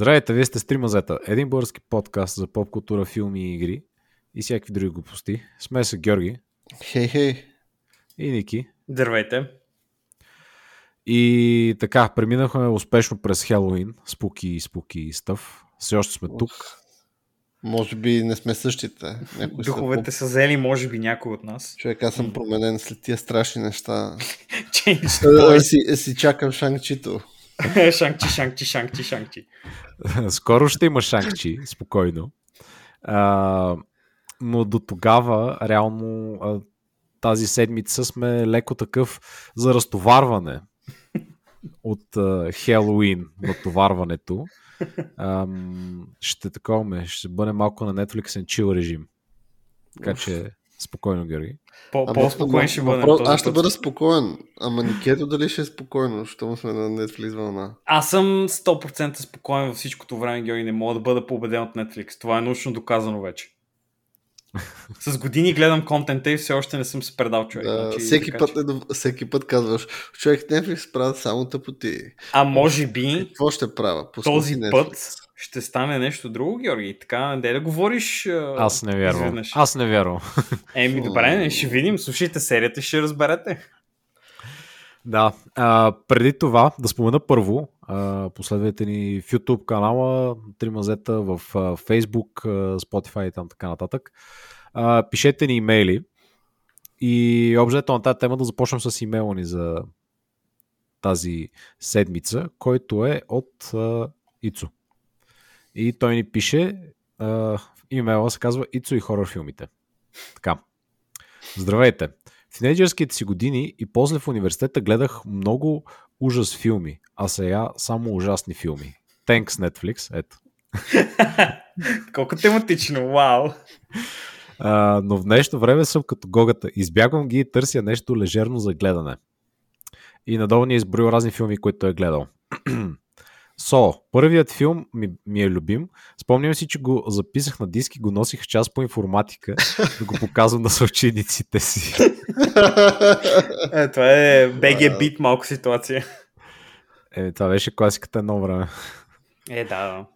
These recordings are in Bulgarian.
Здравейте, вие сте Стримазета, един български подкаст за поп култура, филми и игри и всякакви други глупости. Сме се Георги Хей, хей. и Ники. Здравейте. И така, преминахме успешно през Хелоуин, спуки и спуки и стъв. Все още сме тук. Може би не сме същите. Някои са Духовете са взели, може би, някой от нас. Човек, аз съм променен след тия страшни неща. Change си, си чакам Шангчито. voice. шанкчи, шанкчи, шанкчи, шанкчи. Скоро ще има Шанкчи, спокойно. А, но до тогава, реално, а, тази седмица сме леко такъв за разтоварване от а, Хелоуин натоварването. Ам, ще таковаме, ще бъде малко на Netflix and chill режим. Така че спокойно, Георги. По-спокоен ще въпрос- този Аз ще бъда спокоен. Ама Никето дали ще е спокойно, защото сме на Netflix вълна. Аз съм 100% спокоен във всичкото време, Георги. Не мога да бъда победен от Netflix. Това е научно доказано вече. С години гледам контента и все още не съм се предал човек. Да, Значи, всеки, път, че- е, всеки път казваш, човек Netflix правят само тъпоти. А може би Какво ще правя? Пусна този Netflix. път ще стане нещо друго, Георги. Така, не да говориш. Аз не вярвам. изведнъж. Аз не вярвам. Еми, добре, ще видим. Слушайте серията ще разберете. Да, а, преди това да спомена първо, а, последвайте ни в YouTube канала, три мазета в а, Facebook, а, Spotify и там така нататък. А, пишете ни имейли и обжето на тази тема да започнем с имейла ни за тази седмица, който е от а, Ицо. И той ни пише, а, имейла се казва Ицо и хорор филмите. Така. Здравейте! В тинейджърските си години и после в университета гледах много ужас филми, а сега само ужасни филми. Thanks Netflix, ето. Колко тематично, вау. А, но в днешно време съм като гогата. Избягвам ги и търся нещо лежерно за гледане. И надолу ни е изброил разни филми, които е гледал. Со, първият филм ми, ми е любим. Спомням си, че го записах на диск и го носих час по информатика да го показвам на съучениците си. Е, това е BG бит малко ситуация. Е, това беше класиката едно време. Е, да.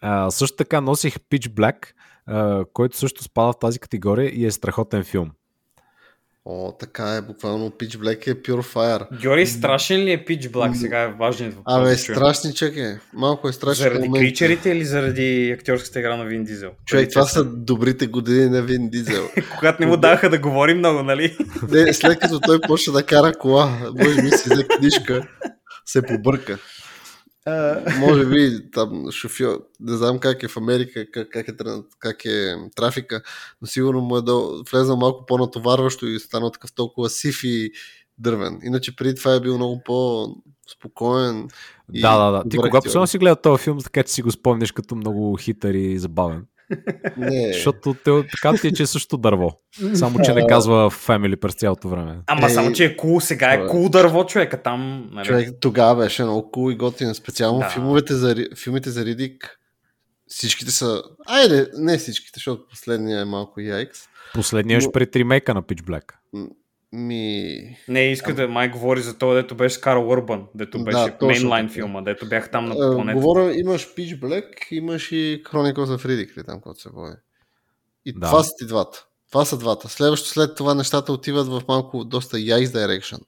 А, също така носих Pitch Black, а, който също спада в тази категория и е страхотен филм. О, така е, буквално Pitch Black е Pure Fire. Георги, страшен ли е Pitch Black? Сега е важният въпрос. Абе, страшни чеки. Малко е страшно. Заради кричерите или заради актьорската игра на Вин Дизел? Човек, това са добрите години на Вин Дизел. Когато не му даха да говори много, нали? Не, след като той почна да кара кола, може би си взе книжка, се побърка. Може би там шофьор, не знам как е в Америка, как, как, е, как е трафика, но сигурно му е до, влезнал малко по-натоварващо и станал такъв толкова сив и дървен. Иначе преди това е бил много по-спокоен. и да, да, да. Ти кога последно си гледа този филм, така че си го спомняш като много хитър и забавен? Не, Защото те, така ти е, че е също дърво. Само, че не казва Family през цялото време. Ама Е, само, че е кул, сега е това е. кул дърво човека там. Нали? човек тогава беше много cool и готин. Специално Да. филмовете за, филмите за Ридик. Всичките са... Айде, не всичките, защото последния е малко яйкс. Последният Но- е пред ремейка на Pitch Black. Ми... Не, иска да май говори за това, дето беше Карл Урбан, дето Да, беше точно мейнлайн филма, дето бях там на А, планета. говоря, имаш Pitch Black, имаш и Chronicles of Riddick, ли там, който се води. И Да. това са ти двата. Това са двата. Следващо след това нещата отиват в малко доста яйс direction.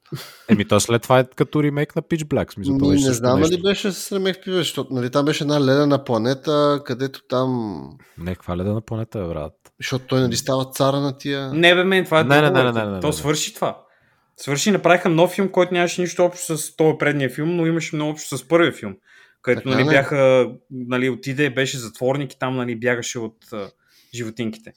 Еми, то след това е като ремейк на Pitch Black. Смисъл, то Ми, беше не също знам дали беше с ремейк пиве, защото нали, там беше една ледена планета, където там... Не, каква леда на планета, бе, брат. Защото той нали става цара на тия... Не, бе, мен, това е Не, не, не, не, не, не, То не. свърши това. Свърши, направиха нов филм, който нямаше нищо общо с този предния филм, но имаше много общо с първия филм. Където нали, ли? бяха, нали, отиде, беше затворник и там нали, бягаше от а, животинките.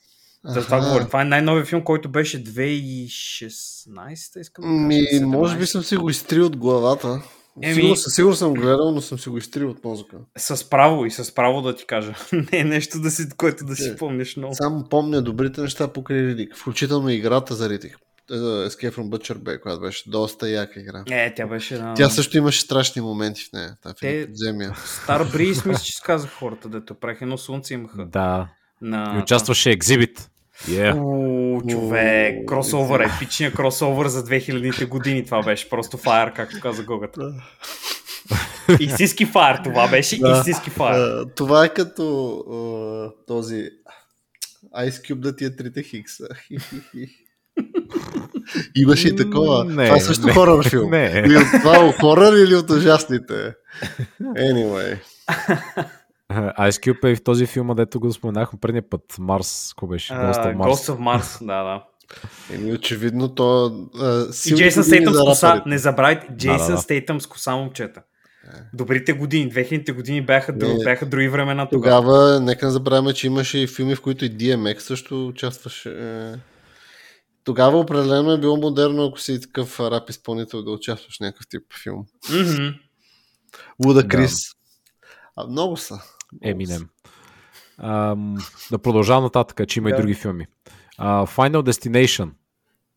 За това говоря. Това е най-новият филм, който беше 2016, искам да Ми, кажа, може би 17. съм си го изтрил от главата. Еми- Сигурно, със сигурно съм гледал, но съм си го изтрил от мозъка. С право и с право да ти кажа. Не е нещо, да си, което да си Е, помниш много. Само помня добрите неща покрай Ридик. Включително играта за Ридик. Е, Escape from Butcher Bay, която беше доста яка игра. Е, тя беше една... Тя също имаше страшни моменти в нея. Та Те- подземия. Стар Бриз, мисля, че сказах хората, дето правиха едно слънце имаха. Да. На... И участваше Екзибит. Yeah. Уу, човек, кросовър, епичният кросовър за 2000-те години това беше. Просто фаер, както каза Гогата. Истински фар, това беше Да. истински фар. А, това е като а, този Ice Cube да ти е трите хикса. Имаше и такова. Не, това е също не, хорър филм. не. И от това от хорър или от ужасните? Anyway. Ice Cube е и в този филм, дето го споменахме предния път. Марс, какво беше? Ghost of Mars. Ghost of Mars, да, да. Еми, очевидно то... А, И Джейсън Стейтъм с коса, не забравяйте, Джейсън да. Стейтъм с коса момчета. Добрите години, 2000-те години бяха, друг, Не. бяха други времена тогава. Тогава, нека не забравяме, че имаше и филми, в които и DMX също участваше. Е, Тогава определено е било модерно, ако си такъв рап изпълнител, да участваш в някакъв тип филм. Мгм. Луда Да. Крис. А, много са. Eminem. Ам, да продължавам нататък, че има Да. и други филми. А, Final Destination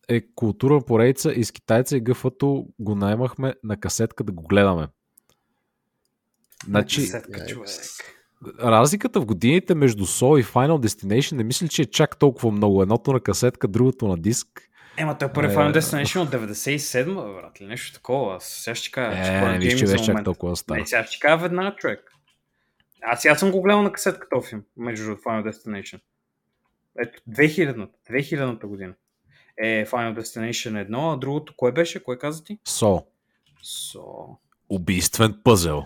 е култура поредица и с китайца и гъфато го наймахме на касетка да го гледаме. Значи, Касетка, разликата в годините между So и Final Destination не мисля, че е чак толкова много. Едното на касетка, другото на диск. Ема той първи Е. Final Destination от 97, бе, брат, или нещо такова. Сега ще кажа. че Е, според не виж, че беше чак толкова стар. Не, сега ще кажа веднага, човек. Аз, аз съм го гледал на касетка този филм, между Final Destination. Ето, 2000-та, 2000-та година. Е Final Destination едно, а другото, кое беше? Кое каза ти? So. So... Убийствен пъзел.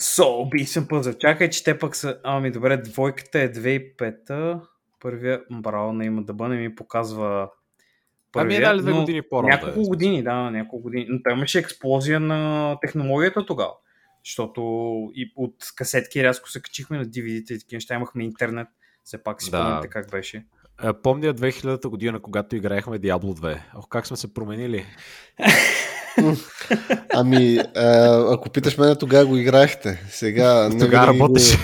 So, убийствен пъзъл. Чакай, че те пък са... Ами добре, двойката е 2005-та. Първия, браво, не има да бъде, ми показва Ами една ли две но години по-рано. Няколко да е. години, да, няколко години. Но той имаше експлозия на технологията тогава. Защото и от касетки рязко се качихме на DVD-та и такива неща. Имахме интернет. Все пак си Да. спомняте как беше. Е, Помня 2000-та година, когато играехме Diablo 2. Ох, как сме се променили. Ами, а, ако питаш мен, тогава го играехте. Сега не Тогава работеше. Го,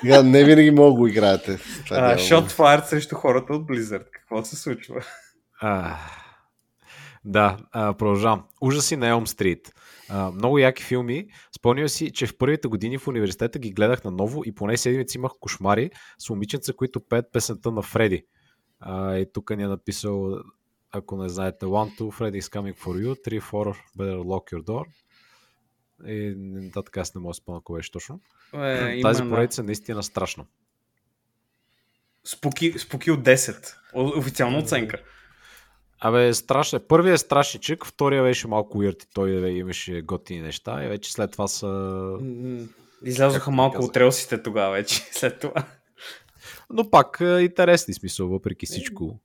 сега не винаги мога да го играете. Shot Fire срещу хората от Blizzard. Какво се случва? А, да, а, продължавам. Ужаси на Елм Стрит. А, много яки филми. Спомням си, че в първите години в университета ги гледах наново и поне седмици имах кошмари с момиченца, които пеят песента на Фреди. А, и тук ни е написал, ако не знаете, 1, 2, Freddy is coming for you, 3, 4, better lock your door. И нататък аз не мога да спомня кое беше точно. Е, Тази има, поредица е наистина страшна. Спуки, спуки от 10. О- Официална оценка. Абе, страшно. Първият е страшничък, втория беше малко weird и той имаше готини неща и вече след това са... Излязоха малко от релсите тогава вече, след това. Но пак е, интересни смисъл, въпреки всичко.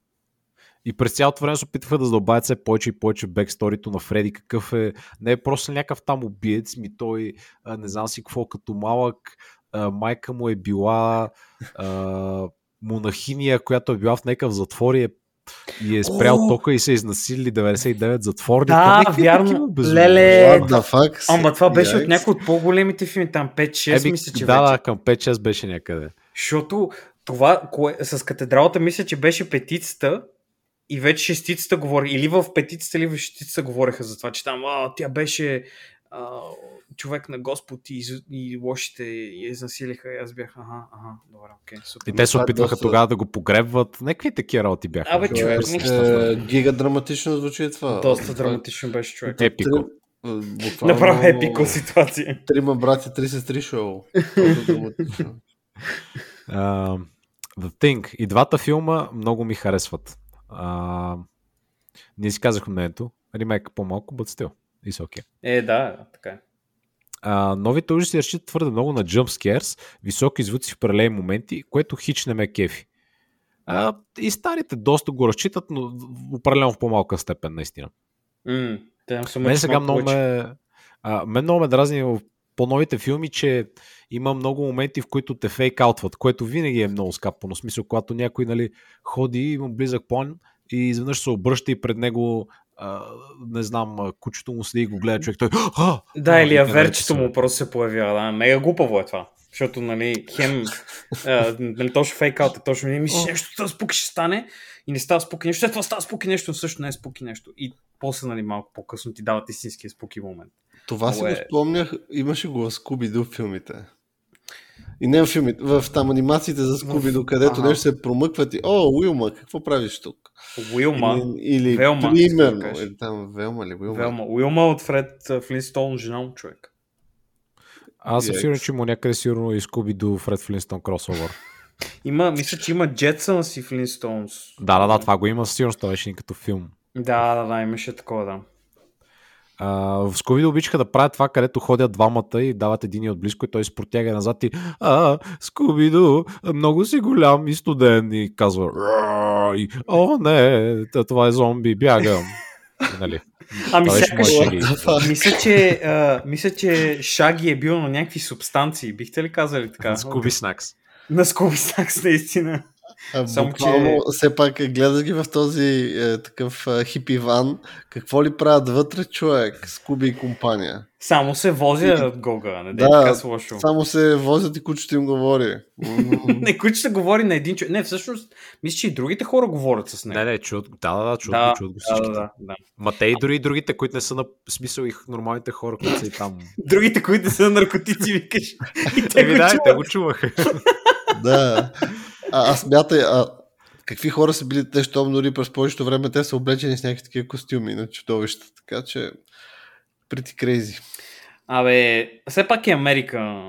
И през цялото време се опитваха да задълбаят все повече и повече бексторито на Фреди, какъв е. Не е просто някакъв там убиец, ми той не знам си какво, като малък майка му е била а, монахиния, която е била в някакъв затвор и е, и е спрял О! тока и са изнасилили 99 затворника. Да, Някакви вярно. Леле, the fuck? Ама това беше от Yikes. някои от по-големите филми, там 5-6 Еби, мисля, че да, вече. да, към 5-6 беше някъде. Защото това кое, с катедралата мисля, че беше петицата и вече шестицата говори. Или в петицата, или в шестицата говореха за това, че там а, тя беше а, човек на Господ и, и лошите я изнасилиха. И аз бях, ага, ага, добре, окей, супер. И те се е опитваха доста- тогава да го погребват. Някакви такива работи бяха. Абе, човек, нищо. Е, Гига драматично звучи това. Доста е драматично беше човек. Епико. буквално- Направо епико ситуация. Трима брати, три сестри шоу. Uh, The Thing. И двата филма много ми харесват. Uh, ние си казахме мнението. Ремейк по-малко, but still. It's okay. Е, да, да, така е. Uh, новите ужаси разчитат твърде много на jump scares, високи звуци в паралелни моменти, което хич не ме кефи. Uh, и старите доста го разчитат, но определено в по-малка степен, наистина. Са Мен сега много ме, а, мен много ме дразни в по-новите филми, че има много моменти, в които те фейкаутват, което винаги е много скапано. В смисъл, когато някой нали, ходи, има близък план и изведнъж се обръща и пред него а, не знам, кучето му седи и го гледа човек. Той, а, Да, а, или и а те верчето вече му просто се появява. Да. Мега глупаво е това. Защото, нали, хем, а, нали, точно фейкаут е точно, не мислиш нещо, това спуки ще стане и не става спуки нещо, това става спуки нещо, също не е спуки нещо. И после, нали, малко по-късно ти дават истинския спуки момент. Това си го е- спомнях, имаше го в Скуби-Ду филмите. И не в филмите, в там анимациите за Скуби-Ду, където Ага. нещо се промъкват и, о, Уилма, какво правиш тук? Уилма, Или, или Велма, примерно, или там Велма ли, Уилма. Велма, Уилма от Фред Флинстоун, жена му човек. Аз съм сигурен, че има някъде сигурно и Scooby-Doo Фред Флинстон кросовър. Има, мисля, че има Jetsons и Flintstones. Да, да, да, това го има със сигурност, това беше като филм. Да, да, да, имаше такова, да. В Scooby обичаха да правят това, където ходят двамата и дават един от близко и той се протяга назад и а, Скубидо, много си голям и студен и казва и о не, това е зомби, бягам. нали? Ами сякаш, мисля, че, а, мисля, че Шаги е бил на някакви субстанции. Бихте ли казали така? Scooby Snacks. На Скуби Сакс, наистина. А, Само, буквално, че- все пак гледаш ги в този е, такъв е, хипи ван. Какво ли правят вътре човек? Скуби и компания. Само се возя Гога, не да, Да, така с лошо. Само се возят и кучето им говори. Не, кучета говори на един човек. Не, всъщност, мисля, че и другите хора говорят с него. Не, не, чуят, да, да, да, чуят, да, чуят го да, всички. да, да, да. Ма те и дори и другите, които не са на смисъл и нормалните хора, които са и там. Другите, които са наркотици, викаш. И те Еми го да, и те чуват. го чуваха. да. А, аз мятай, а какви хора са били те, щом дори през повечето време те са облечени с някакви такива костюми на чудовища. Така че pretty crazy. Абе, все пак е Америка.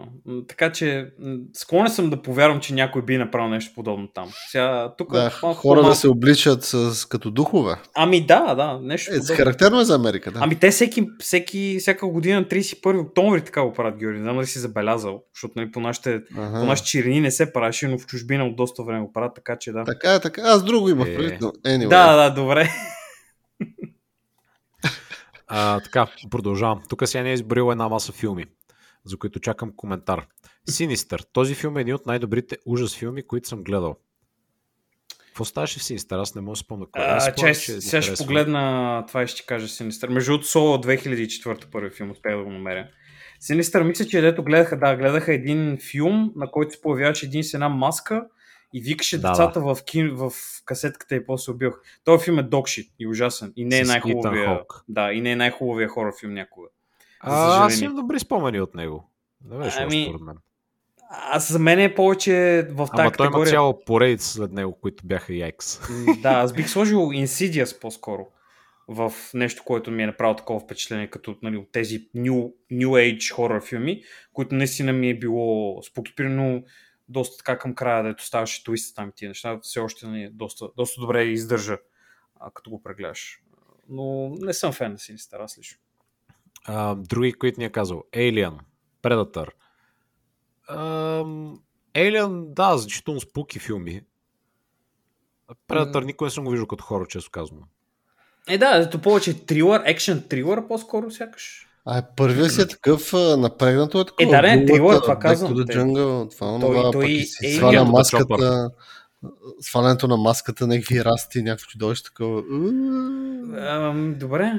Така че склонен съм да повярвам, че някой би направил нещо подобно там. Сега, тук Да, малко хора по-малко- да се обличат с, като духове. Ами да, да, нещо Е, подобно. характерно е за Америка, да. Ами те всеки, всеки, всяка година, 31 октомври така го правят, Георги. Не знам дали си забелязал, защото нали, по, нашите, Ага. по нашите черни не се правеше, но в чужбина от доста време го правят, така че да. Така е, така. Аз друго имах Е. предвид, но anyway. Да, да, добре. А, така, продължавам. Тук сега не е изборил една маса филми, за които чакам коментар. Синистър. Този филм е един от най-добрите ужас филми, които съм гледал. Какво ставаше в Синистър? Аз не мога да спомня. кой А, че ми сега ще погледна това и ще кажа Синистър. Между другото, Соло 2004 първи филм, успях да го намеря. Синистър, мисля, че дето гледаха, да, гледаха един филм, на който се появяваше един с една маска и викаше Да, децата в, кин, в касетката и после убих. Този филм е докшит и ужасен. И не е най-хубавия. Да, и не е най-хубавия хорър филм някога. За А, аз имам добри спомени от него. Не беше Ами, според мен. Аз за мен е повече в тази Ама той има категория. цяло поредица след него, които бяха яйкс. М, Да, аз бих сложил Insidious по-скоро в нещо, което ми е направило такова впечатление, като нали, от тези New, New Age хорър филми, които наистина ми е било спокойно доста така към края, дето ставаше твист там и тия неща, все още нали, доста, доста добре издържа, а, като го прегледаш. Но не съм фен на Синистър, аз лично. А, други, които ни е казал. Alien, Predator. Ам, Alien, да, значително спуки филми. Predator М. никой не съм го виждал като хора, често казвам. Е, да, ето повече трилър, екшен трилър по-скоро сякаш. А, е, първият си е такъв напрегнато е такова. Е, да, не, трилър, това Back казвам, to the те. Jungle, това Той- онова, той пък и Alien си сваля като маската, свалянето на маската, някакви расти, някакво чудовище такова. Добре.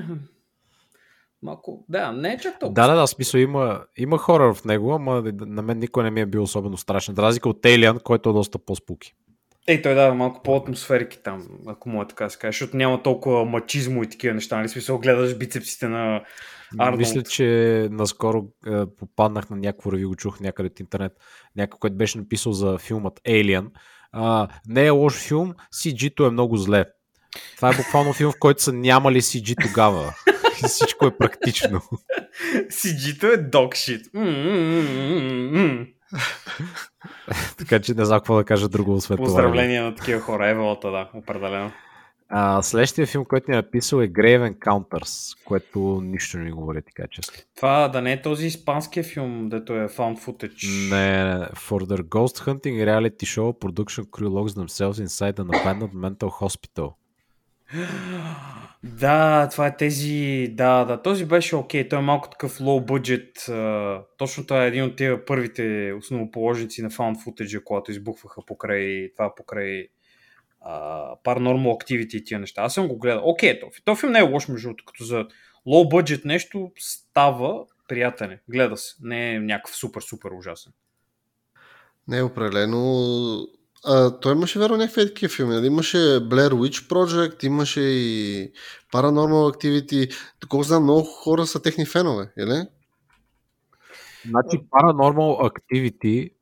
Малко, да, не е чак толкова. Да, да, да, смисъл има, има хора в него, ама на мен никой не ми е бил особено страшен. За разлика от Alien, който е доста по-спуки. Ей, той дава малко по-атмосферики там, ако мога така да се каже, защото няма толкова мачизмо и такива неща, нали? Смисъл, гледаш бицепсите на Арнолд. Мисля, че наскоро е, попаднах на някакво ревю, го чух някъде от интернет, някой, който беше написал за филмът Alien. А, не е лош филм, CG-то е много зле. Това е буквално филм, в който са нямали CG тогава. И Всичко е практично. CG-то е докшит. така че не знам какво да кажа друго освен това. Поздравления на такива хора. Еволата, да, определено. А, следващия филм, който ни е написал е Grave Encounters, което нищо не ми говори така често. Това да не е този испанския филм, дето е found footage. Не, for their ghost hunting reality show, production crew locks themselves inside an abandoned mental hospital. Да, това е тези... Да, да, този беше окей. Той е малко такъв low budget. Точно той е един от тия първите основоположници на found footage, когато избухваха покрай това, покрай uh, Activity и тия неща. Аз съм го гледал. Окей, то, то филм не е лош, между другото, като за low budget нещо става приятен. е. Гледа се. Не е някакъв супер-супер ужасен. Не е определено. А, той имаше верно някакви такива филми. Нали? Имаше Blair Witch Project, имаше и Paranormal Activity. Такова знам, много хора са техни фенове, или? Значи Paranormal Activity,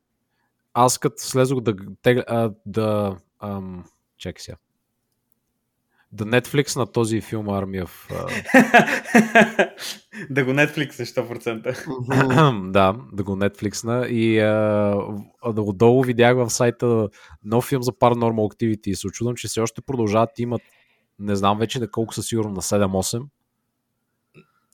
аз като слезох да, тегля, а, да ам, чакай сега. Да Netflix на този филм Army of... да го Netflix 100%. да, да го Netflix на и а, да отдолу видях в сайта нов филм за Paranormal Activity и се очудвам, че все още продължават имат не знам вече на колко са сигурно на 7-8.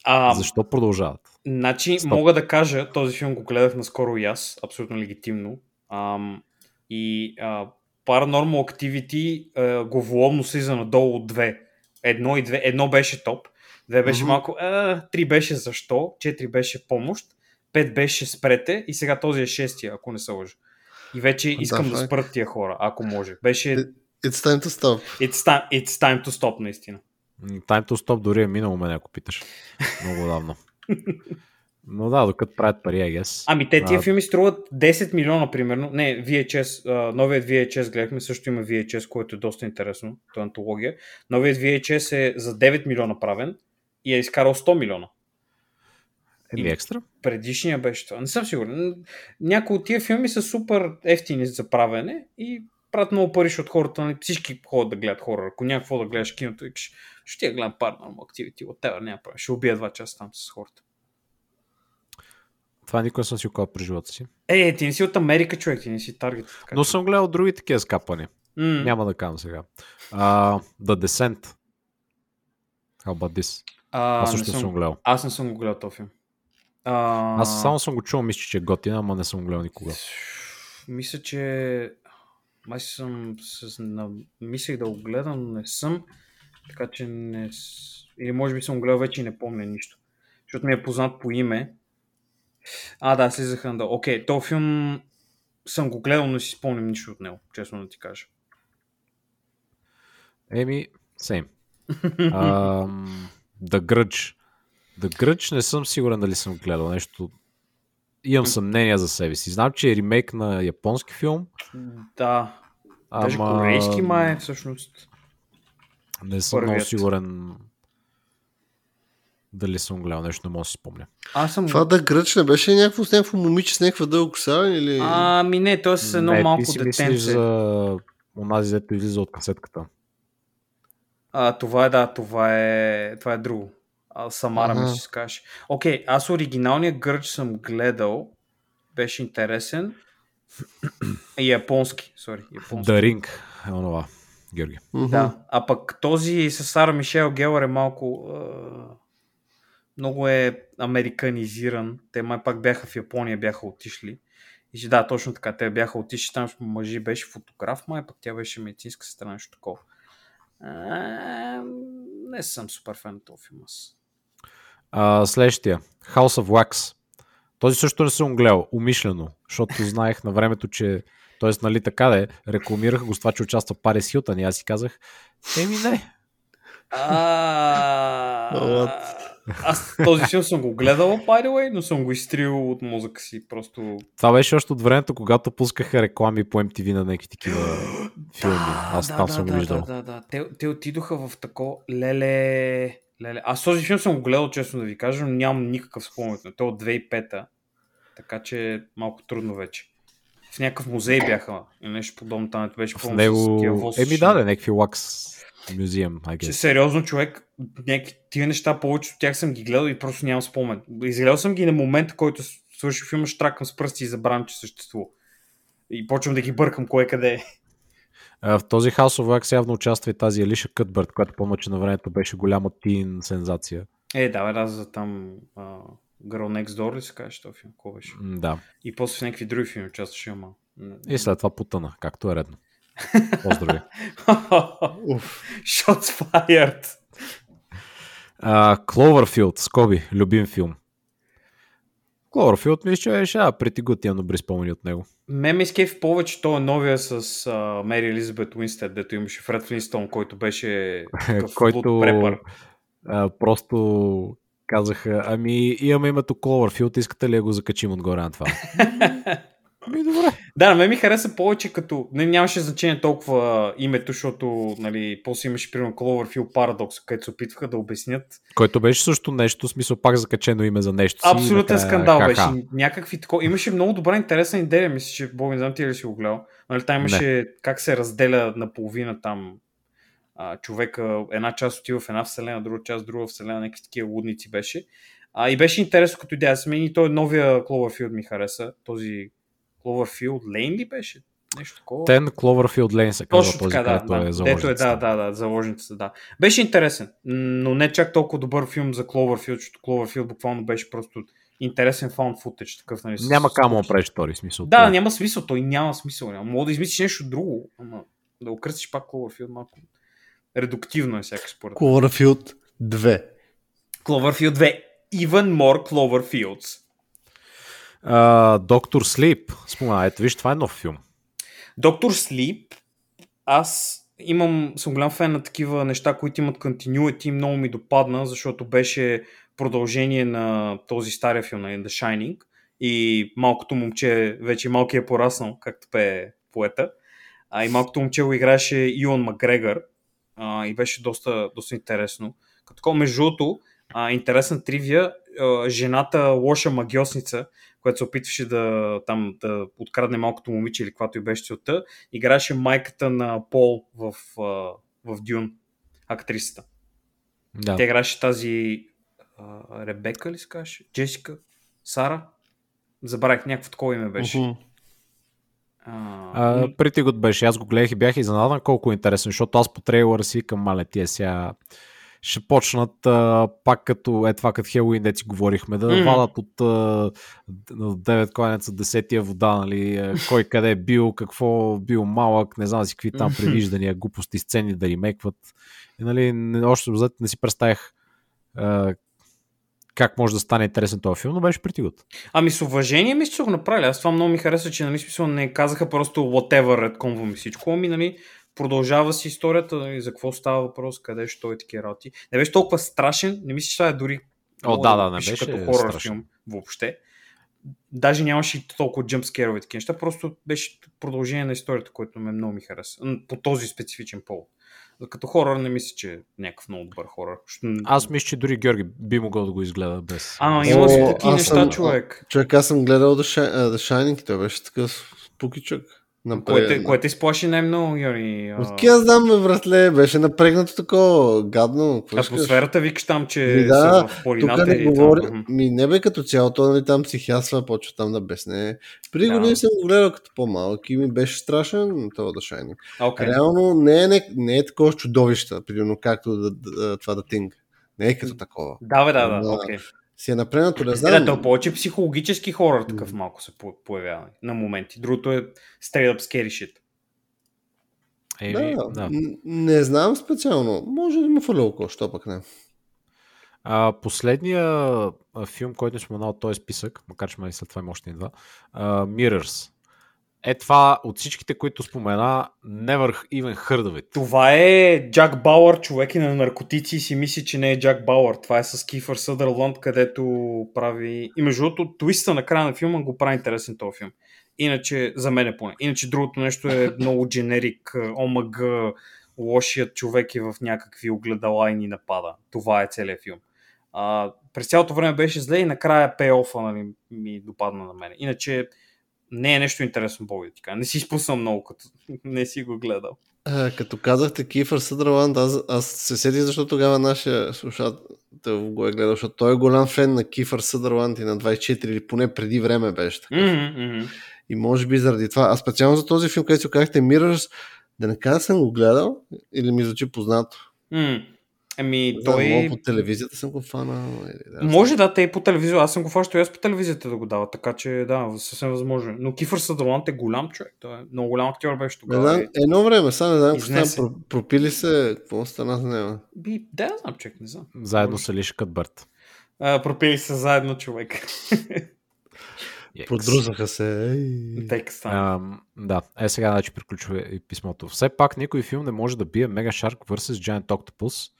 А, Защо продължават? Значи, Стоп. мога да кажа, този филм го гледах наскоро и аз, абсолютно легитимно. Ам, и а, Paranormal Activity го вломно слиза надолу от две. Едно и две. Едно беше топ, две беше mm-hmm. малко, а, три беше защо, четири беше помощ, пет беше спрете и сега този е шестия, ако не се лъжа. И вече искам да, да спрат тия хора, ако може. Беше... It, it's time to stop. It's time, it's time to stop, наистина. Time to stop дори е минало мен, ако питаш. Много давно. Но да, докато правят пари, I guess. Ами те тия а... филми струват 10 милиона, примерно. Не, VHS, новият VHS гледахме, също има VHS, което е доста интересно, това е антология. Новият VHS е за 9 милиона правен и е изкарал 100 милиона. Еми екстра? Предишния беше това. Не съм сигурен. Някои от тия филми са супер ефтини за правене и правят много пари, от хората, нали, всички ходят да гледат хора. Ако някакво да гледаш киното, ще я гледам Paranormal Activity, от тебе няма правя. Ще убия два часа там с хората. Това никой не съм си около при живота си. Е, ти не си от Америка, човек, ти не си таргет. Така, Но съм гледал други такива скапани. Mm. Няма да кажа сега. Uh, The Descent. How about this? Uh, аз също съм, съм гледал. Аз не съм го гледал този филм. Uh... Аз само съм го чувал, мисля, че е готина, ама не съм го гледал никога. Мисля, че май съм с... мислех да го гледам, но не съм. Така че не... Или може би съм го гледал вече и не помня нищо. Защото ми е познат по име. А, да, слизаха на... Окей, този филм съм го гледал, но си спомням нищо от него, честно да ти кажа. Еми, сейм. The Grudge. The Grudge не съм сигурен дали съм гледал нещо. Имам съмнение за себе си. Знам, че е ремейк на японски филм. Да. Ама... корейски май всъщност. Не съм Първият. много сигурен дали съм гледал нещо, не мога да си спомня. Аз съм... Това да гръч не беше някакво с някакво момиче с някаква дълго коса или... Ами не, то е с едно не, малко ти си детенце. за онази, дето излиза от касетката. А, това е, да, това е, това е друго. А, Самара ага. ми си скаш. Окей, аз оригиналния гърч съм гледал. Беше интересен. Японски, сори. Японски. The Ring е онова, Георги. Да, а пък този с Сара Мишел Гелър е малко... много е американизиран. Те май пак бяха в Япония, бяха отишли. И да, точно така, те бяха отишли там, мъжи беше фотограф, май пък тя беше медицинска сестра, нещо такова. А, не съм супер фен на този филм. А, следващия. House of Wax. Този също не съм гледал, умишлено, защото знаех на времето, че т.е. нали така да е, рекламираха го с това, че участва Парис Хилтън и аз си казах, еми не. Аз този филм съм го гледал, by the way, но съм го изтрил от мозъка си. Просто... Това беше още от времето, когато пускаха реклами по MTV на някакви такива филми. Аз да, там да, съм да, го виждал. Да, да, да. Те, те отидоха в тако леле... леле. Аз този филм съм го гледал, честно да ви кажа, но нямам никакъв спомен. Той е от 2005-та, така че малко трудно вече. В някакъв музей бяха и нещо подобно там, беше в него... Еми да, да, някакви лакс музеум, Че сериозно човек, някакви тия неща, повече от тях съм ги гледал и просто нямам спомен. Изгледал съм ги на момента, който свърши филма, штракам с пръсти и забравям, че съществува. И почвам да ги бъркам кое къде е. В този House of Wax явно участва и тази Елиша Кътбърт, която помня, че на времето беше голяма тин сензация. Е, да, бе, за там uh, Girl Next Door ли се каже този филм? Кой беше? Да. И после в някакви други филми участваше, ама... И след това потъна, както е редно. Поздрави. Shots fired. Uh, Cloverfield, Скоби, любим филм. Cloverfield мисля, че решава прети готино добри спомени от него. Ме ми скеф повече то е новия с uh, Мери Елизабет Уинстед, дето имаше Фред Флинстон, който беше който uh, просто казаха, ами имаме името Cloverfield, искате ли да го закачим отгоре на това? Ми, добре. Да, на мен ми хареса повече като... Не, нямаше значение толкова името, защото нали, после имаше примерно Cloverfield Paradox, където се опитваха да обяснят. Който беше също нещо, смисъл пак закачено име за нещо си. Абсолютен скандал ха-ха. беше. Някакви такова. Имаше много добра интересна идея, мисля, че Бог не знам ти ли си го гледал. Нали, там имаше не. как се разделя наполовина там а, човека, една част отива в една вселена, друга част в друга вселена, някакви такива лудници беше. А, и беше интересно като идея. Смени той новия Cloverfield ми хареса. Този Cloverfield Lane ли беше? Нещо такова. Ten Cloverfield Lane се казва Точно този, така, да. да. е Дето е, заложницата. да, да, да, заложницата, да. Беше интересен, но не чак толкова добър филм за Cloverfield, защото Cloverfield буквално беше просто интересен found footage, такъв, нали? Няма с- камо да правиш втори смисъл. Да, това. няма смисъл, той няма смисъл. Няма. Мога да измислиш нещо друго, ама да го кръстиш пак Cloverfield малко редуктивно е всяка според. Cloverfield 2. Cloverfield 2. Even more Cloverfields. Доктор Слип. Спомена, ето виж, това е нов филм. Доктор Слип, аз имам, съм голям фен на такива неща, които имат continuity, много ми допадна, защото беше продължение на този стария филм, нали, The Shining, и малкото момче, вече малкият е пораснал, както пее поета, а и малкото момче го играеше Юан Макгрегор, и беше доста, доста интересно. Като такова, между другото, интересна тривия, жената лоша магиосница, която се опитваше да, там, да открадне малкото момиче или каквато и беше целта, играше майката на Пол в, в Дюн, актрисата. Да. Тя играше тази а, Ребека ли се казваше? Джесика? Сара? Забравих някакво такова име беше. Мгм. А, Good беше. Аз го гледах и бях изненадан колко е интересно, защото аз по трейлъра си към мале тия сега ще почнат а, пак като е това като Хелуин, де си говорихме, да Мгм. вадат от а, д- 9 кланеца 10-тия вода, нали, а, кой къде е бил, какво бил малък, не знам си какви там Мгм. привиждания, глупости, сцени да ремейкват. И, нали, не, още взето не си представях а, как може да стане интересен този филм, но беше Pretty Good. Ами с уважение мисля, че го направили. Аз това много ми хареса, че нали, смисъл не казаха просто whatever, редкомваме всичко, ами нали, продължава си историята, нали, за какво става въпрос, къде ще той и такива работи. Не беше толкова страшен, не мисля, че това е дори О, да, да, не беше като хорър страшен. филм въобще. Даже нямаше и толкова джъмпскерове и такива неща, просто беше продължение на историята, което ме много ми хареса. По този специфичен повод. Като хорър не мисля, че е някакъв много добър хорър. Аз мисля, че дори Георги би могъл да го изгледа без... А, без- има си такива неща, съм- човек. Човек, аз съм гледал The Shining, той беше такъв пукичък. Което, е- което изплаши най-много, Йори. а, От аз знам, бе, братле, беше напрегнато такова, гадно. Атмосферата викаш там, че Ми да, са в Тук не и там. говори, Мгм. ми не бе като цяло, то нали там психиасва, почва там да бесне. Преди Да. години съм го гледал като по-малък и ми беше страшен това да шайни. Окей. Реално не е, не, не е такова чудовище, примерно както да, да, това да тинг. Не е като такова. Да, бе, да, да, окей. Си е напрегнато, не Е, знам. да, то повече психологически хорър такъв малко се по- появява на моменти. Другото е straight up scary shit. Еми, да, да. Не знам специално. Може да му фаля що пък не. А, последния филм, който е споменал от този списък, макар че май след това има още един два, а, Mirrors. Е това от всичките, които спомена, never even heard of. Това е Джак Бауър, човек и на наркотици и си мисли, че не е Джак Бауър. Това е с Кифър Съдърланд, където прави... И между другото, твиста на края на филма го прави интересен този филм. Иначе, за мен е поне. Иначе другото нещо е много дженерик, омаг, лошият човек е в някакви огледала и ни напада. Това е целият филм. А, през цялото време беше зле и накрая пейофа нали, ми допадна на мен. Иначе не е нещо интересно, Бог да ти кажа. Не си изпуснал много, като не си го гледал. А, като казахте Кифър Съдърланд, аз, аз се седих, защото тогава нашия слушател го е гледал, защото той е голям фен на Кифър Съдърланд и на 24, или поне преди време беше така. Мгм. И може би заради това. А специално за този филм, където си казахте Mirrors, да не кажа съм го гледал или ми звучи познато. М. Ами, Не знам, той... по телевизията съм го фанал. или да, Може да, те и по телевизия. Аз съм го фащал и аз по телевизията да го дава, така че да, съвсем възможно. Но Кифър Съдърланд е голям човек. Той е много голям актьор беше тогава. знам, едно време, сега не знам, какво стана, пропили се, какво стана с него. Би, да, не знам, човек, не знам. Заедно Може. с Алиша Катбърт. А, пропили се заедно човек. Yes. Продрусаха се. Ей. Ам, да, е сега значи приключва и писмото. Все пак никой филм не може да бие Mega Shark vs. Giant Octopus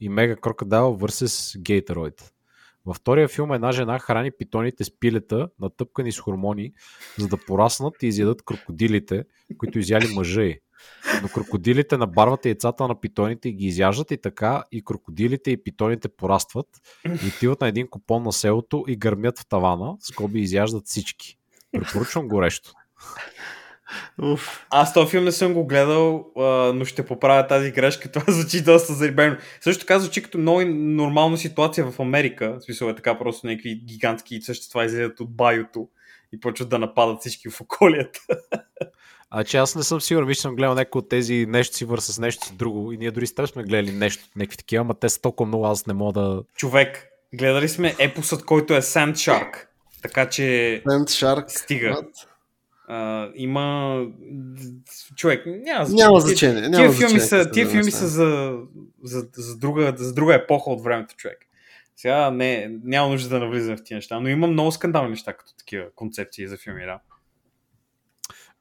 и Mega Crocodile vs. Gatoroid. Във втория филм една жена храни питоните с пилета, натъпкани с хормони, за да пораснат и изядат крокодилите, които изяли мъжа й. Но крокодилите набарват яйцата на питоните и ги изяждат и така и крокодилите и питоните порастват и отиват на един купон на селото и гърмят в тавана, скоби изяждат всички. Препоръчвам горещо. Уф. Аз този филм не съм го гледал, а, но ще поправя тази грешка. Това звучи доста зарибено. Също така звучи като много нормална ситуация в Америка. В смисъл е така просто някакви гигантски същества излезат от байото и почват да нападат всички в околията. А че аз не съм сигурен, виж съм гледал някои от тези нещо си върса с нещо си друго и ние дори с теб сме гледали нещо, някакви такива, ама те са толкова много, аз не мога да... Човек, гледали сме епосът, който е Sand Shark. Така че... Sand Shark. Стига. What? Uh, има човек, няма, няма значение. Няма тия значение, филми са, тия филми са за, за, за, друга, за друга епоха от времето, човек. Сега не, няма нужда да навлизам в тия неща, но има много скандални неща като такива концепции за филми, да.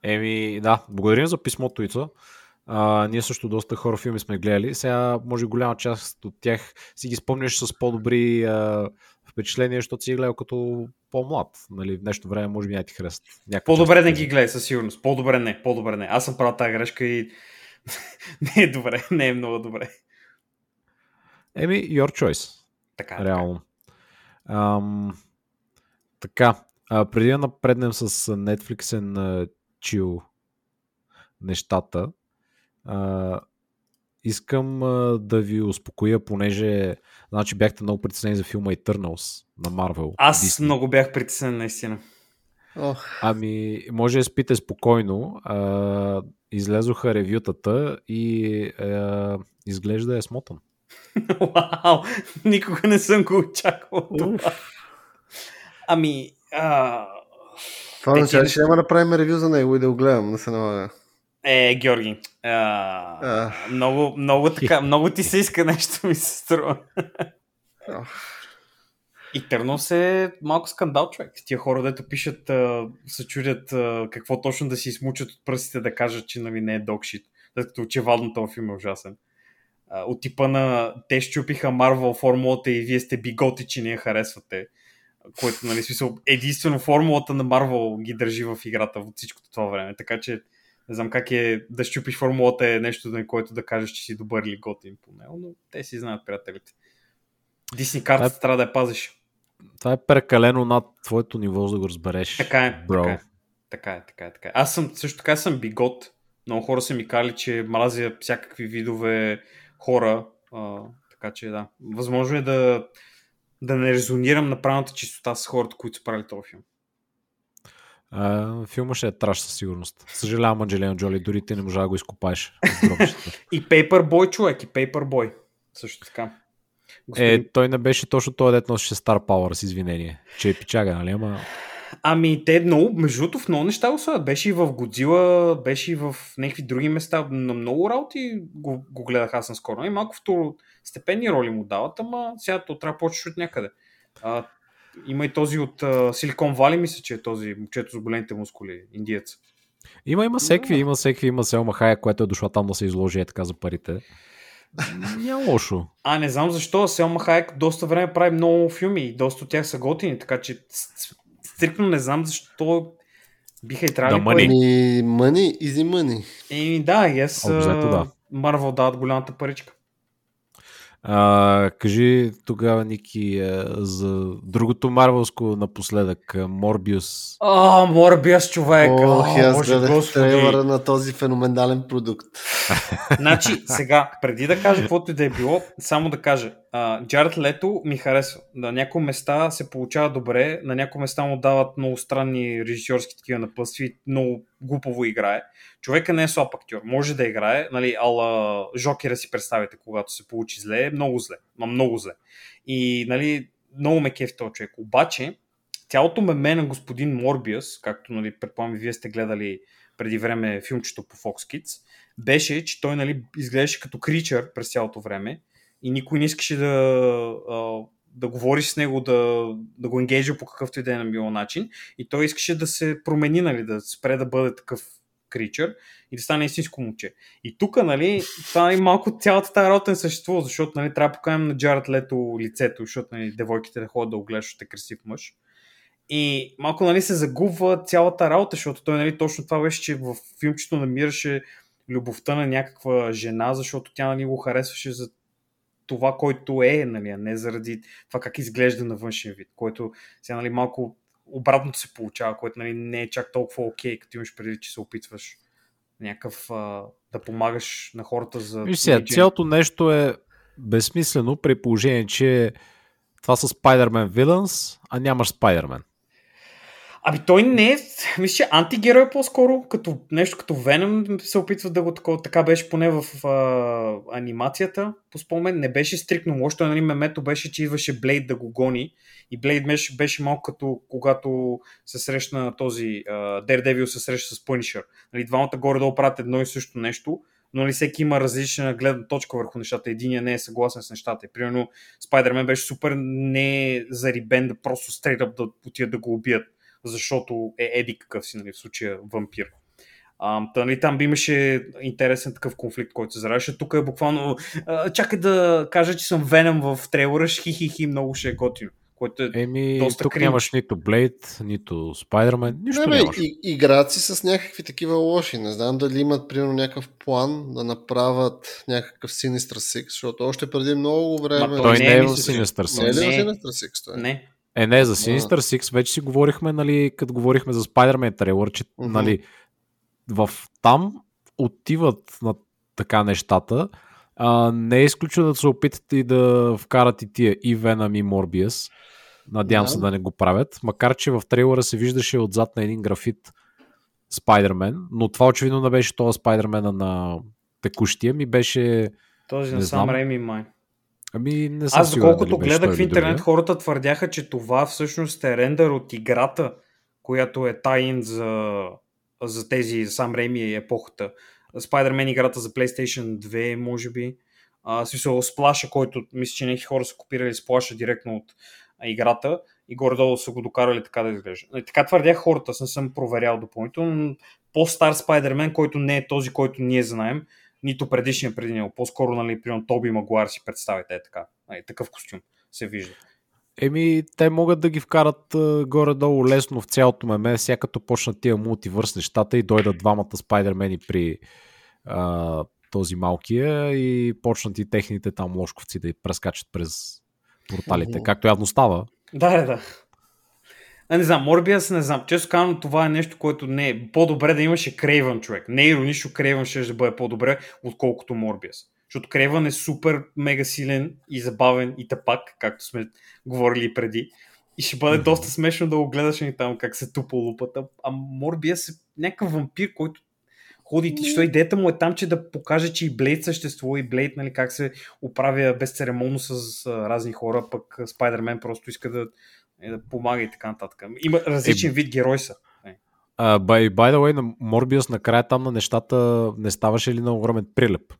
Еми, да, благодарим за писмото, Ица. А, ние също доста хора филми сме гледали. Сега, може голяма част от тях си ги спомняш с по-добри а, впечатления, защото си ги гледал като по-млад. Нали, в нещо време може би не ти харесат. По-добре не ги гледай със сигурност. По-добре не, по-добре не. Аз съм правил тази грешка и не е добре, не е много добре. Еми, your choice. Така, Реално. Така. Ам, така, а, преди да напреднем с Netflix чил нещата, а, искам а, да ви успокоя, понеже значи бяхте много притеснени за филма Eternals на Marvel. Аз Disney. много бях притеснен, наистина. Ох. Ами, може да спите спокойно. А, излезоха ревютата и а, изглежда е смотан. Вау! Никога не съм го очаквал това. Ами, а... Това означава, че няма да правим ревю за него и да го гледам, да се налага. Е, Георги, а, а. Много, много, така, много ти се иска нещо, ми се струва. И Тернос е малко скандал, човек. Тия хора, дето пишат, се чудят какво точно да си измучат от пръстите да кажат, че нали, не е докшит. След като очевадно този филм е ужасен. От типа на те щупиха Марвел формулата и вие сте биготи, че не я харесвате. Което, нали, смисъл, единствено формулата на Марвел ги държи в играта от всичкото това време. Така че не знам как е да щупиш формулата е нещо, на което да кажеш, че си добър или готин по него, но те си знаят приятелите. Дисни картата е, трябва да я пазиш. Това е прекалено над твоето ниво, за да го разбереш. Така е, бро. Така е, така е, така е, така е. Аз съм, също така съм бигот. Много хора са ми кали, че мразя всякакви видове хора. А, така че да. Възможно е да, да не резонирам на правилната чистота с хората, които са правили този филм. Uh, филма ще е траш със сигурност. Съжалявам, Анджелина Джоли, дори ти не можа да го изкопаеш. и Paperboy, човек, и Paperboy. Също така. Господин... Е, той не беше точно този дет носеше Star Power с извинение. Че е пичага, нали? Ама... Ами те много, между другото, в много неща го. Беше и в Годзила, беше и в някакви други места. На много работи го, го гледах аз наскоро. И малко второстепенни роли му дават, ама сега то трябва да почнеш от някъде. А, има и този от Силикон Вали, мисля, че е този момчето с големите мускули, индиец. Има, има всеки, има всеки, има Селма Хая, която е дошла там да се изложи е така за парите. Няма лошо. А, не знам защо. Селма Хайек доста време прави много филми и доста от тях са готини, така че стрикно не знам защо биха и трябвали... Да, мъни. Мъни, изи мъни. Еми да, и аз да. Марвел дават голямата паричка. А, кажи тогава, Ники, за другото марвелско напоследък, Морбиус. О, Морбиус, човек! Ох, аз гледах трейлера на този феноменален продукт. значи, сега, преди да кажа каквото и да е било, само да кажа, Джаред Лето ми харесва. На някои места се получава добре, на някои места му дават много странни режисьорски такива напъстви, много глупово играе. Човека не е слаб актьор, може да играе, нали, ала Жокера си представите, когато се получи зле, много зле, ма много зле. И, нали, много ме кефи този човек. Обаче, цялото меме на господин Морбиус, както, нали, предполагам, вие сте гледали преди време филмчето по Fox Kids, беше, че той, нали, изглеждаше като кричър през цялото време и никой не искаше да, да говори с него, да, да го енгейджа по какъвто и да е на било начин. И той искаше да се промени, нали, да спре да бъде такъв кричър и да стане истинско момче. И тук, нали, това нали, малко цялата тази работа не съществува, защото нали, трябва да покажем на Джаред Лето лицето, защото нали, девойките да ходят да го гледат, защото е красив мъж. И малко нали, се загубва цялата работа, защото той нали, точно това беше, че в филмчето намираше любовта на някаква жена, защото тя нали, го харесваше за това, който е, нали, а не заради това как изглежда на външен вид, който сега нали, малко обратното се получава, което нали, не е чак толкова окей, okay, като имаш преди, че се опитваш някакъв а, да помагаш на хората за... Виж сега, цялото нещо е безсмислено при положение, че това са Spider-Man Villains, а нямаш Spider-Man. Ами той не е, мисля, че антигерой по-скоро, като нещо като Venom се опитва да го такова, така беше поне в а, анимацията, по спомен, не беше стрикно лошо, той нали мемето беше, че идваше Блейд да го гони и Блейд беше, беше малко като когато се срещна този Daredevil се среща с Punisher. Нали, двамата горе-долу правят едно и също нещо, но нали, всеки има различна гледна точка върху нещата. Единия не е съгласен с нещата. И, примерно, Спайдермен беше супер не зарибен да просто стрейт да отидат да го убият защото е еди какъв си, нали, в случая вампир. А, та, нали, там би имаше интересен такъв конфликт, който се зараждаше. Тук е буквално, а, чакай да кажа, че съм венем в трейлера, хи-хи-хи, много ще е готино. Което е Еми, доста тук кринч. нямаш нито Блейд, нито Спайдермен, нищо не, нямаш. И, играят си с някакви такива лоши. Не знам дали имат, примерно, някакъв план да направят някакъв Sinister Six, защото още преди много време... Ма, той не е в Sinister Six. Не е в Sinister Six? Той? Не. Е, не, за Sinister Six вече си говорихме, нали, като говорихме за Spider-Man трейлър, че uh-huh. нали, в там отиват на така нещата. А, не е изключено да се опитат и да вкарат и тия и Venom и Morbius. Надявам yeah. се да не го правят. Макар, че в трейлера се виждаше отзад на един графит Spider-Man, но това очевидно не беше този Spider-Man на текущия, ми беше... Този на Сам Рейми май. Ами, не съм Аз, доколкото гледах в интернет, другия. хората твърдяха, че това всъщност е рендър от играта, която е тайн за, за тези сам Рейми и епохата. Spider-Man играта за PlayStation 2, може би. А, смисъл, сплаша, който мисля, че някакви хора са копирали сплаша директно от играта и горе-долу са го докарали така да изглежда. И така твърдях хората, съм, съм проверял допълнително. По-стар Spider-Man, който не е този, който ние знаем, нито предишния преди него. По-скоро, нали, примерно Тоби Магуар си представите е така. Нали, такъв костюм се вижда. Еми, те могат да ги вкарат uh, горе-долу лесно в цялото меме, сега като почнат тия мултивърс нещата и дойдат двамата спайдермени при uh, този малкия и почнат и техните там ложковци да прескачат през порталите, както явно става. Да, да, да. А, не знам, Морбиас не знам. Често казвам, това е нещо, което не е по-добре да имаше Крейвън човек. Не е иронично Крейвън ще да бъде по-добре, отколкото Морбиас. Защото Крейвън е супер мега силен и забавен и тъпак, както сме говорили преди. И ще бъде доста смешно да го гледаш и там как се тупа лупата. А Морбиас е някакъв вампир, който ходи ти, що идеята му е там, че да покаже, че и Блейд съществува и Блейд, нали, как се оправя безцеремонно с разни хора, пък Спайдермен просто иска да и да помага и така нататък. Има различен е, вид герой са. Uh, by, by the way, на Morbius накрая там на нещата не ставаше ли на огромен прилеп?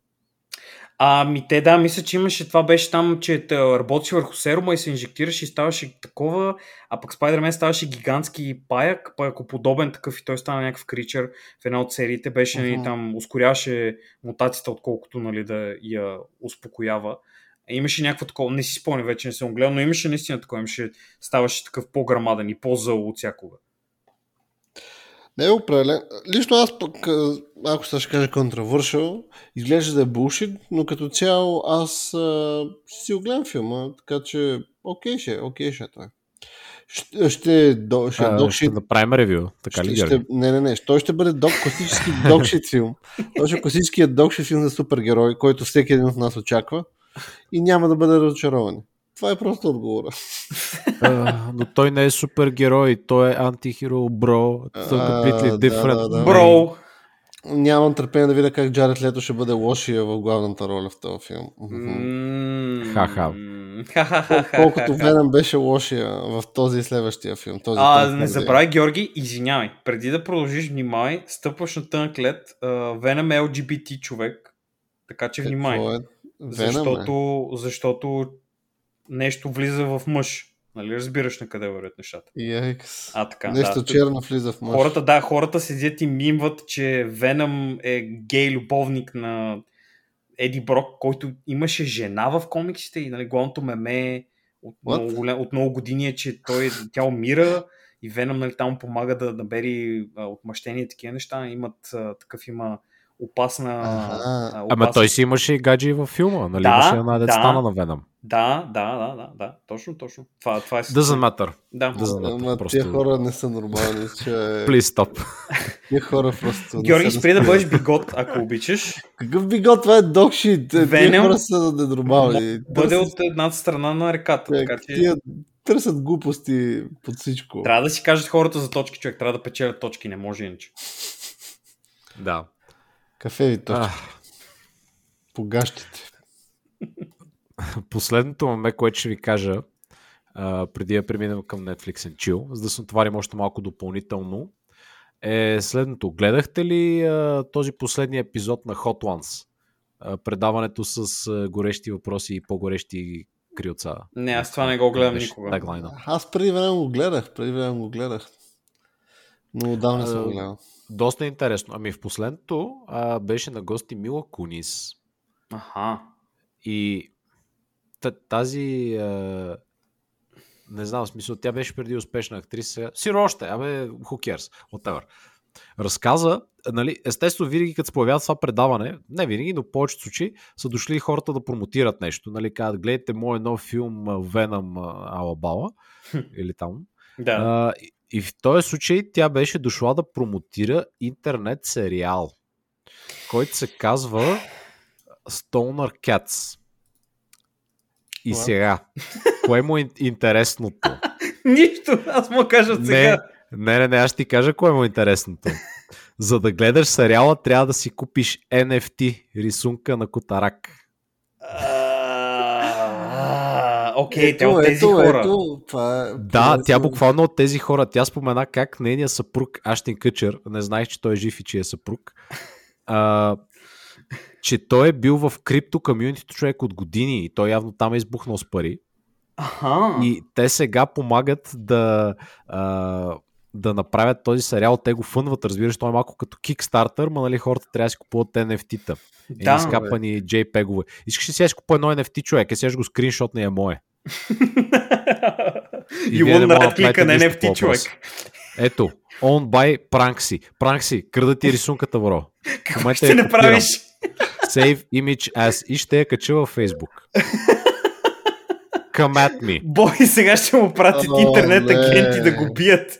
Ами те да, мисля, че имаше, това беше там, че работи върху серума и се инжектираше и ставаше такова, а пък Spider-Man ставаше гигантски паяк, подобен такъв и той стана някакъв кричър в една от сериите, беше uh-huh. там, ускоряваше мутацията, отколкото нали, да я успокоява. Имаше някакво такова, не си спомня, вече не съм гледал, но имаше наистина такова, имаше, ставаше такъв по-грамаден и по-зъл от всякога. Не е определен. Лично аз пък, ако сега ще кажа контравършъл, изглежда да е булшит, но като цяло аз а, ще си огледам филма, така че окей ще, окей ще е той. Ще, ще, до, ще, а, докшит, ще направим ревю, така ще, ли? Ще, не, не, не. Той ще бъде док, класически докшит филм. Той ще е класическият докшит филм за супергерой, който всеки един от нас очаква и няма да бъде разочарован. Това е просто отговора. Uh, но той не е супергерой, той е антихеро, бро. Completely different. Да, да, да. Бро! Нямам търпение да видя как Джаред Лето ще бъде лошия в главната роля в този филм. Ха-ха. Колкото Венъм беше лошия в този следващия филм. Този а, не забравяй, Георги, извинявай. Преди да продължиш, внимай, стъпваш на тънък лед. Венъм е LGBT човек. Така че внимай. Е? Защото, защото нещо влиза в мъж. Нали разбираш на къде вървят нещата? Yikes. А, така, Нещо да. черно влиза в мъж. Хората, да, хората седят и мимват, че Веном е гей любовник на Еди Брок, който имаше жена в комиксите и нали, главното меме от много, от много години е, че той, тя умира и Веном нали, там помага да набери отмъщение и такива неща. Имат, такъв има опасна... Аха. а, Ама опасна- той си имаше и гадже във филма, нали? Да, имаше една да. да, на Веном. Да, да, да, да, да, точно, точно. Това, това е... Doesn't matter. Да. Doesn't matter. Ама просто... тия хора не са нормални, че Please stop. тия хора просто... Георги, спри да бъдеш бигот, ако обичаш. Какъв бигот, това е докшит. Тия Венем хора са ненормални. Бъде Търсят- от едната страна на реката. Така че Тия търсят глупости под всичко. трябва да си кажат хората за точки, човек. Трябва да печелят точки, не може иначе. Да. Кафеви точки. А, По гащите. последното меме, което ще ви кажа, а, преди да преминем към Netflix and Chill, за да се отварим още малко допълнително, е следното. Гледахте ли а, този последния епизод на Hot Ones? А, предаването с а, горещи въпроси и по-горещи крилца. Не, аз това не го гледам Беше никога. таглайна. Аз преди време го гледах. Преди време го гледах. Но отдавна съм го гледал. Доста интересно. Ами в последното а, беше на гости Мила Кунис. Аха. И та- тази а, не знам, смисъл, тя беше преди успешна актриса. Сиро още, абе, who cares, whatever. Разказа, нали, естествено, винаги като се появява това предаване, не винаги, но в повечето случаи са дошли хората да промотират нещо. Нали, казват, гледайте моят нов филм Веном Алабала или там. Да. А, и- и в този случай тя беше дошла да промотира интернет сериал, който се казва Stoner Cats. И What? сега, кое му е ин- интересното? Нищо, аз му кажа сега. не, не, не, аз ще ти кажа кое му е интересното. За да гледаш сериала, трябва да си купиш NFT, рисунка на Котарак. Окей, те от тези хора. Ето, това е, Да, това тя буквално от тези хора. Тя спомена как нейният съпруг, Аштин Къчер, не знаех, че той е жив и че е съпруг, а, че той е бил в крипто комьюнитито човек от години и той явно там е избухнал с пари. Аха. И те сега помагат да, а, да направят този сериал. Те го фънват, разбираш, той е малко като Kickstarter, ма нали хората трябва да си купуват NFT-та. Да, скапани JPEG-ове. Искаш ли си купа едно NFT човек? Е сега го скриншот не е мое. И вие не он мога да right клика на NFT човек. Ето, on by Pranksy. Pranksy, крада ти рисунката, бро. Какво ще я направиш? Save image as и ще я кача във Facebook. Come at me. Бой, сега ще му пратят интернет не. агенти да го бият.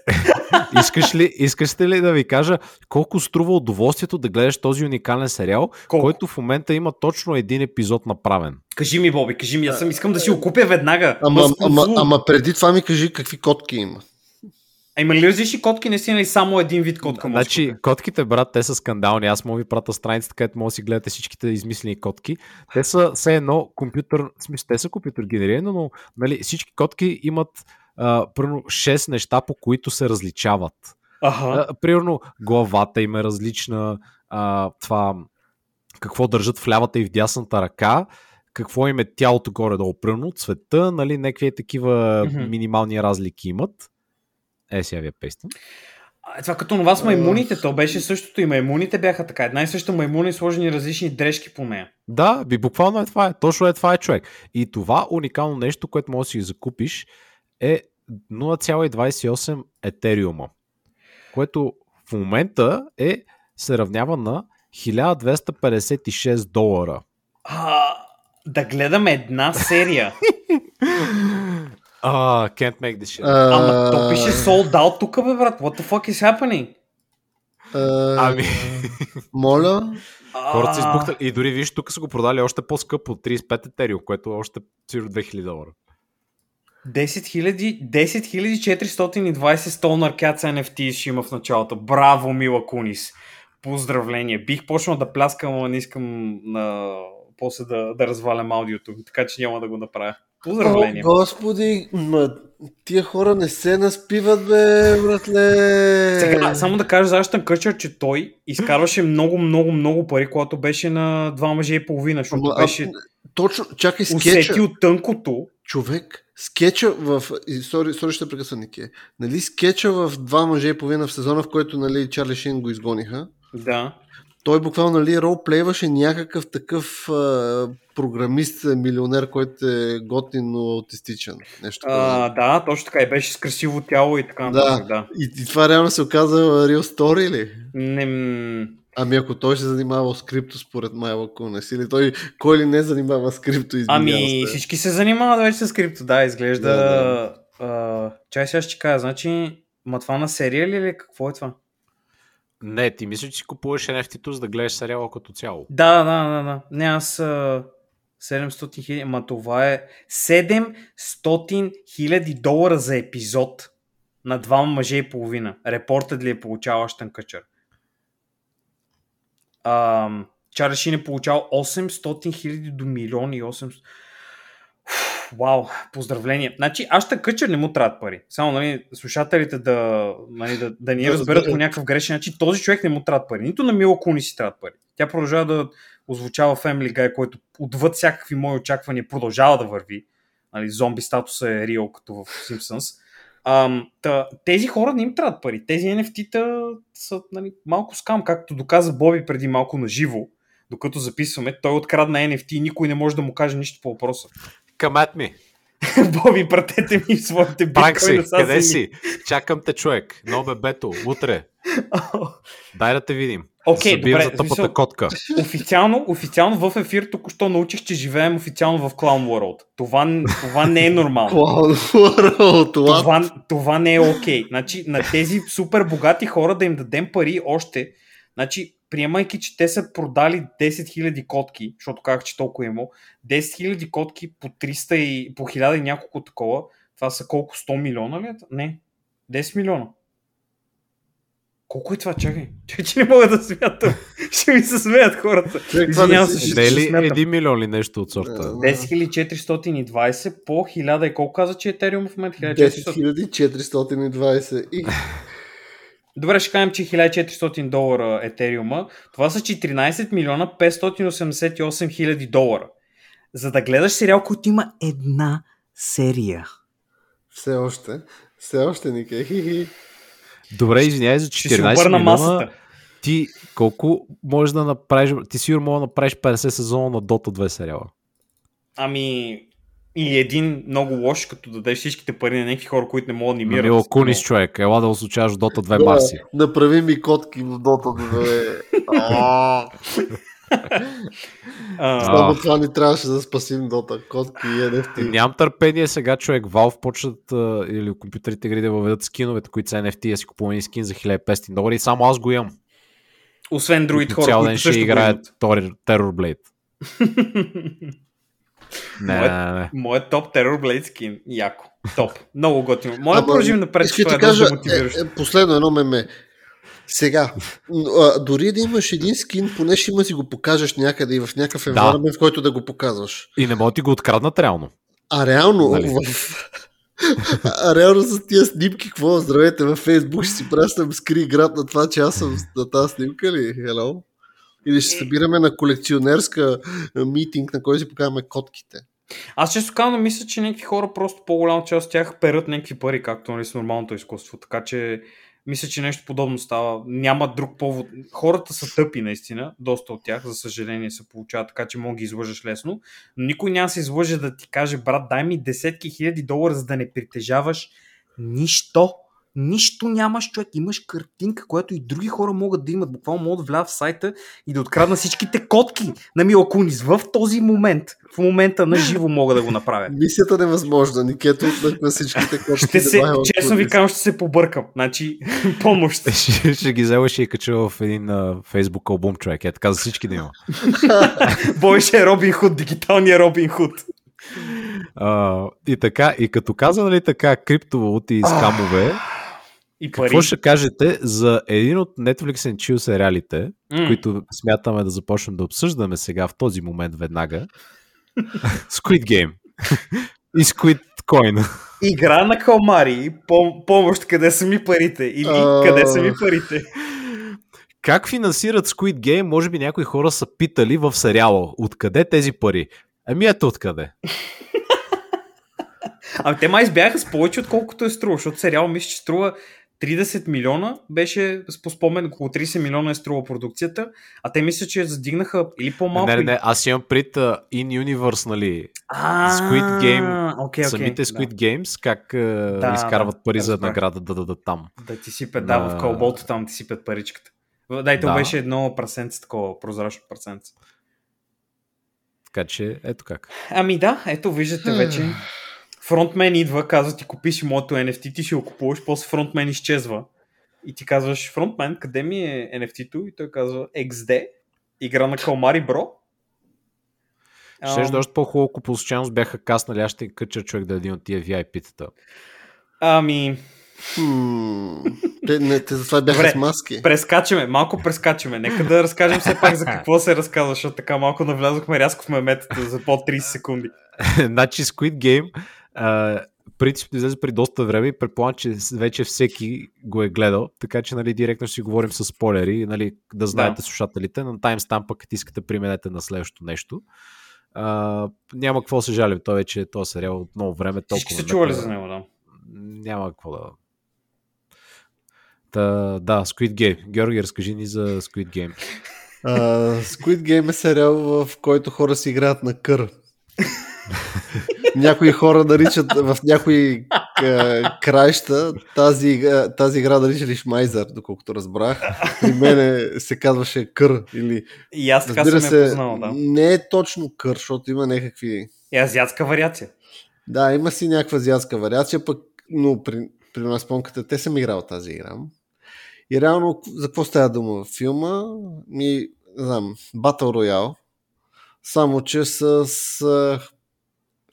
Искаш ли, искаш ли да ви кажа колко струва удоволствието да гледаш този уникален сериал, Колко? който в момента има точно един епизод направен? Кажи ми, Боби, кажи ми, аз съм искам да си го купя веднага. Ама, ама, ама преди това ми кажи какви котки има. А има ли различни котки? Не си нали само един вид котка да Значи, купя? котките, брат, те са скандални. Аз мога ви пратя страницата, където може да си гледате всичките измислени котки. Те са все едно компютър, в смисъл, те са компютър генерирани, но нали, всички котки имат а, примерно 6 неща, по които се различават. Аха. А, примерно, главата им е различна, а, това какво държат в лявата и в дясната ръка, какво им е тялото горе-долу, примерно, цвета, нали, някакви такива Мгм. минимални разлики имат. Е, сега ви я пестам. А, Това като това с маймуните, то беше същото и маймуните бяха така. Една и съща маймуна и сложени различни дрежки по нея. Да, би буквално е това е. Точно е това е човек. И това уникално нещо, което можеш да си закупиш е 0,28 етериума, което в момента е, се равнява на 1256 долара. А, да гледам една серия. А, can't make this shit. Ама то пише sold out тук, бе, брат. What the fuck is happening? А, Ами, Моля, хората са А, избухнали. И дори виж, тук са го продали още по-скъпо, 35 етериум, което е още сигурно 2000 долара. 10 000 10 420 Stoner Cats NFT ще има в началото. Браво, Мила Кунис. Поздравление. Бих почнал да пляскам, но не искам на... после да, да развалям аудиото, така че няма да го направя. Поздравление. О, господи, ма, тия хора не се наспиват, бе, братле. Сега, само да кажа за Аштън Къчър, че той изкарваше много, много, много пари, когато беше на два мъже и половина, защото беше Точно, чакай, скетча. усетил тънкото. Човек, скетча в... Сори, сори ще прекъсна Нике. Нали скетча в два мъже и половина в сезона, в който нали, Чарли Шин го изгониха. Да. Той буквално нали, ролплейваше някакъв такъв а, програмист, милионер, който е готин, но аутистичен. Нещо. А, да, точно така. И беше с красиво тяло и така нататък. Да. И, и това реално се оказа real story ли? Не, Ами ако той се занимава с крипто според Майла Кунес или той кой ли не занимава с крипто Ами се. всички се занимават вече с крипто, да, изглежда. Да, да. А, чай сега ще кажа, значи, ма това на серия ли е какво е това? Не, ти мислиш, че си купуваш NFT-то, за да гледаш сериала като цяло. Да, да, да, да. Не, аз 700 хиляди, ма това е 700 хиляди долара за епизод на два мъже и половина. Репортът ли е получавал Аштън Къчър? Чарли Шин е получавал 800 хиляди до милиони и 800. Вау, поздравления. Значи, аз ще къчер не му трябват пари. Само нали, слушателите да, нали, да, да ни разберат по някакъв грешен начин. Този човек не му трябват пари. Нито на Мила Куни си трябват пари. Тя продължава да озвучава Family Guy, който отвъд всякакви мои очаквания продължава да върви. Нали, зомби статуса е реал, като в Simpsons. Ам, та, тези хора не им трябват пари. Тези NFT-та са нали, малко скам, както доказа Боби преди малко на живо, докато записваме. Той открадна NFT и никой не може да му каже нищо по въпроса. At me. Боби, пратете ми своите биткоини. къде си? Чакам те, човек. Нове бето, утре. Дай да те видим. Окей, okay, добре. За тъпата котка. Официално, официално в ефир току-що научих, че живеем официално в Clown World. Това, това не е нормално. Clown World, това, това не е окей. Okay. Значи, на тези супер богати хора да им дадем пари още, значи, приемайки, че те са продали 10 000 котки, защото казах, че толкова има, 10 000 котки по 300 и по 1000 и няколко такова, това са колко? 100 милиона ли? Е не, 10 милиона. Колко е това? Чакай. Чакай, че не мога да смятам. ще ми се смеят хората. Извинявам се, ще, е ли 1 милион ли нещо от сорта? 10 по 1000 и колко каза, че е Етериум в момента? 10 И... Добре, ще кажем, че 1400 долара етериума. Това са 14 милиона 588 хиляди долара. За да гледаш сериал, който има една серия. Все още. Все още, Нике. Добре, извинявай за 14 милиона. Масата. Ти колко можеш да направиш? Ти сигурно мога да направиш 50 сезона на Dota 2 сериала. Ами, или един много лош, като дадеш всичките пари на някакви хора, които не могат да анимират. Мило Кунис, човек. Ела да осучаваш Dota 2 Марси. Направи ми котки в Dota 2. Само това ни трябваше да спасим Dota. Котки и NFT. Нямам търпение сега, човек. Valve почнат или компютрите игри да въведат скиновете, които са NFT, да си купуваме скин за 1500 долари и само аз го имам. Освен другите хора, които също ще играят Terror Blade. Не, моят, не, не. моят топ Terror Blade скин. Яко. Топ. Много готино. Моля да продължим напред. Ще ти кажа, е, е, последно едно меме. Сега, а, дори да имаш един скин, поне ще има си го покажеш някъде и в някакъв environment, да. в който да го показваш. И не мога ти го откраднат реално. А реално, нали? в... а реално с тия снимки, какво? Здравейте, във Фейсбук ще си пращам скри град на това, че аз съм на тази снимка ли? Hello? Или ще събираме на колекционерска митинг, на който си покажаме котките. Аз често казвам, мисля, че някакви хора просто по-голяма част от тях перат някакви пари, както нали, с нормалното изкуство. Така че мисля, че нещо подобно става. Няма друг повод. Хората са тъпи, наистина. Доста от тях, за съжаление, се получават така, че мога ги излъжеш лесно. Но никой няма се излъже да ти каже, брат, дай ми десетки хиляди долара, за да не притежаваш нищо. Нищо нямаш, човек. Имаш картинка, която и други хора могат да имат. Буквално могат да влязат в сайта и да откраднат всичките котки на Мила Кунис в този момент. В момента на живо мога да го направя. Мисията невъзможна. Никето на всичките котки. Ще се, честно ви казвам, ще се побъркам. Значи, помощ. ще, ще ги взема ще и кача в един uh, Facebook албум, човек. Е така за всички да има. Бой ще е Робин Худ, дигиталния Робин Худ. Uh, и така, и като каза, нали така, криптовалути и скамове, и пари. Какво ще кажете за един от Netflix and Chill сериалите, mm. които смятаме да започнем да обсъждаме сега в този момент веднага? Squid Game и Squid Coin. Игра на калмари, пом- помощ, къде са ми парите? Или uh... къде са ми парите? Как финансират Squid Game? Може би някои хора са питали в сериала. Откъде тези пари? Ами ето откъде. Ами те май избяха с повече, отколкото е струва, защото сериал мисля, че струва 30 милиона беше, по спомен, около 30 милиона е струва продукцията, а те мисля, че задигнаха или по-малко. Не, не, не, аз имам пред uh, In Universe, нали, Squid Game, okay, okay, самите Squid да. Games, как uh, да, изкарват да, пари да, за награда да дадат там. Да ти сипят, да, в кълбото там ти сипят паричката. Да, и то Да. беше едно прасенце, такова прозрачно прасенце. Така че, ето как. Ами да, ето виждате вече. Фронтмен идва, казва ти купиш моето NFT, ти ще го купуваш, после фронтмен изчезва. И ти казваш, фронтмен, къде ми е NFT-то? И той казва, XD, игра на калмари, бро. Ще да още по-хубаво, ако по случайност бяха каснали, аз ще кача човек да е един от тия VIP-тата. Ами, Хм, те, не, те затова бяха Добре. с маски. прескачаме, малко прескачаме. Нека да разкажем все пак за какво се разказва, защото така малко навлязохме рязко в меметата за под 30 секунди. значи Squid Game а, принципно излезе при доста време и предполагам, че вече всеки го е гледал, така че нали, директно ще си говорим с спойлери, нали, да знаете Да. слушателите. На таймстампа, като искате, применете на следващото нещо. А, няма какво се жалим, той вече е този сериал от много време. Всички толкова са чували за него, да. Няма какво да... Та, да, Squid Game. Георги, разкажи ни за Squid Game. Uh, Squid Game е сериал, в който хора си играят на кър. някои хора наричат в някои а, краища тази, игра- тази игра наричали Шмайзър, доколкото разбрах. При мене се казваше кър или И аз така разбира съм се, познал, да. не е точно кър, защото има някакви И азиатска вариация. Да, има си някаква азиатска вариация, пък, но при, при нас спомката, те съм играл тази игра. И реално, за какво става дума в филма? Ми, не знам, Battle Royale, само че с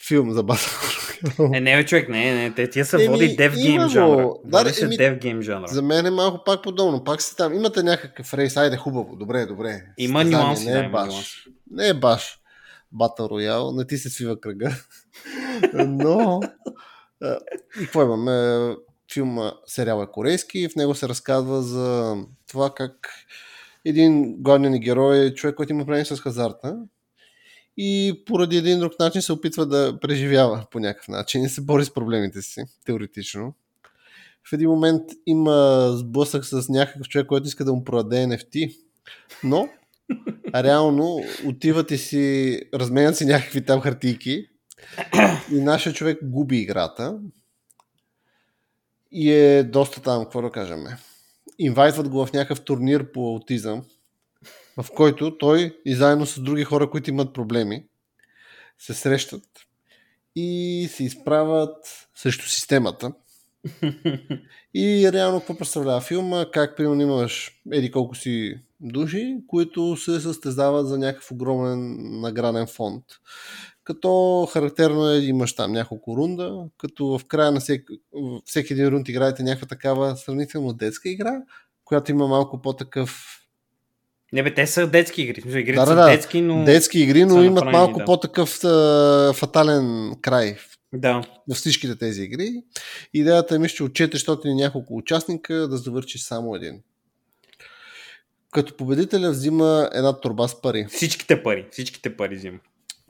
филм за Battle. Е, не, човек, не, не, те тия са води Dev Game жанра. Да, Води се еми, Dev Game жанра. За мен е малко пак подобно. Пак си там. Имате някакъв рейс, айде хубаво, добре, добре. Има Състезание, нюанси, не да, е има баш. нюанси. Не е баш Battle Royale, не ти се свива кръга. Но и какво имаме? Филма, сериал е корейски и в него се разказва за това как един главният ни герой е човек, който има проблеми с хазарта и поради един друг начин се опитва да преживява по някакъв начин и се бори с проблемите си, теоретично. В един момент има сблъсък с някакъв човек, който иска да му продаде NFT, но реално отиват и си разменят си някакви там хартийки и нашия човек губи играта и е доста там, какво да кажем. Инвайтват го в някакъв турнир по аутизъм, в който той и заедно с други хора, които имат проблеми, се срещат и се изправят срещу системата. И реално какво представлява филма? Как примерно имаш еди колко си души, които се състезават за някакъв огромен награден фонд. Като характерно е, имаш там няколко рунда, като в края на всеки, всеки един рунд играете някаква такава сравнително детска игра, която има малко по-такъв Не бе, те са детски игри. Смисъл, Игрите Да, са да, детски, но... детски игри, но имат малко да. по-такъв а, фатален край Да. във всичките тези игри. Идеята е, мисля, че от 400 и няколко участника да завърши само един. Като победителя взима една турба с пари. Всичките пари. Всичките пари взима.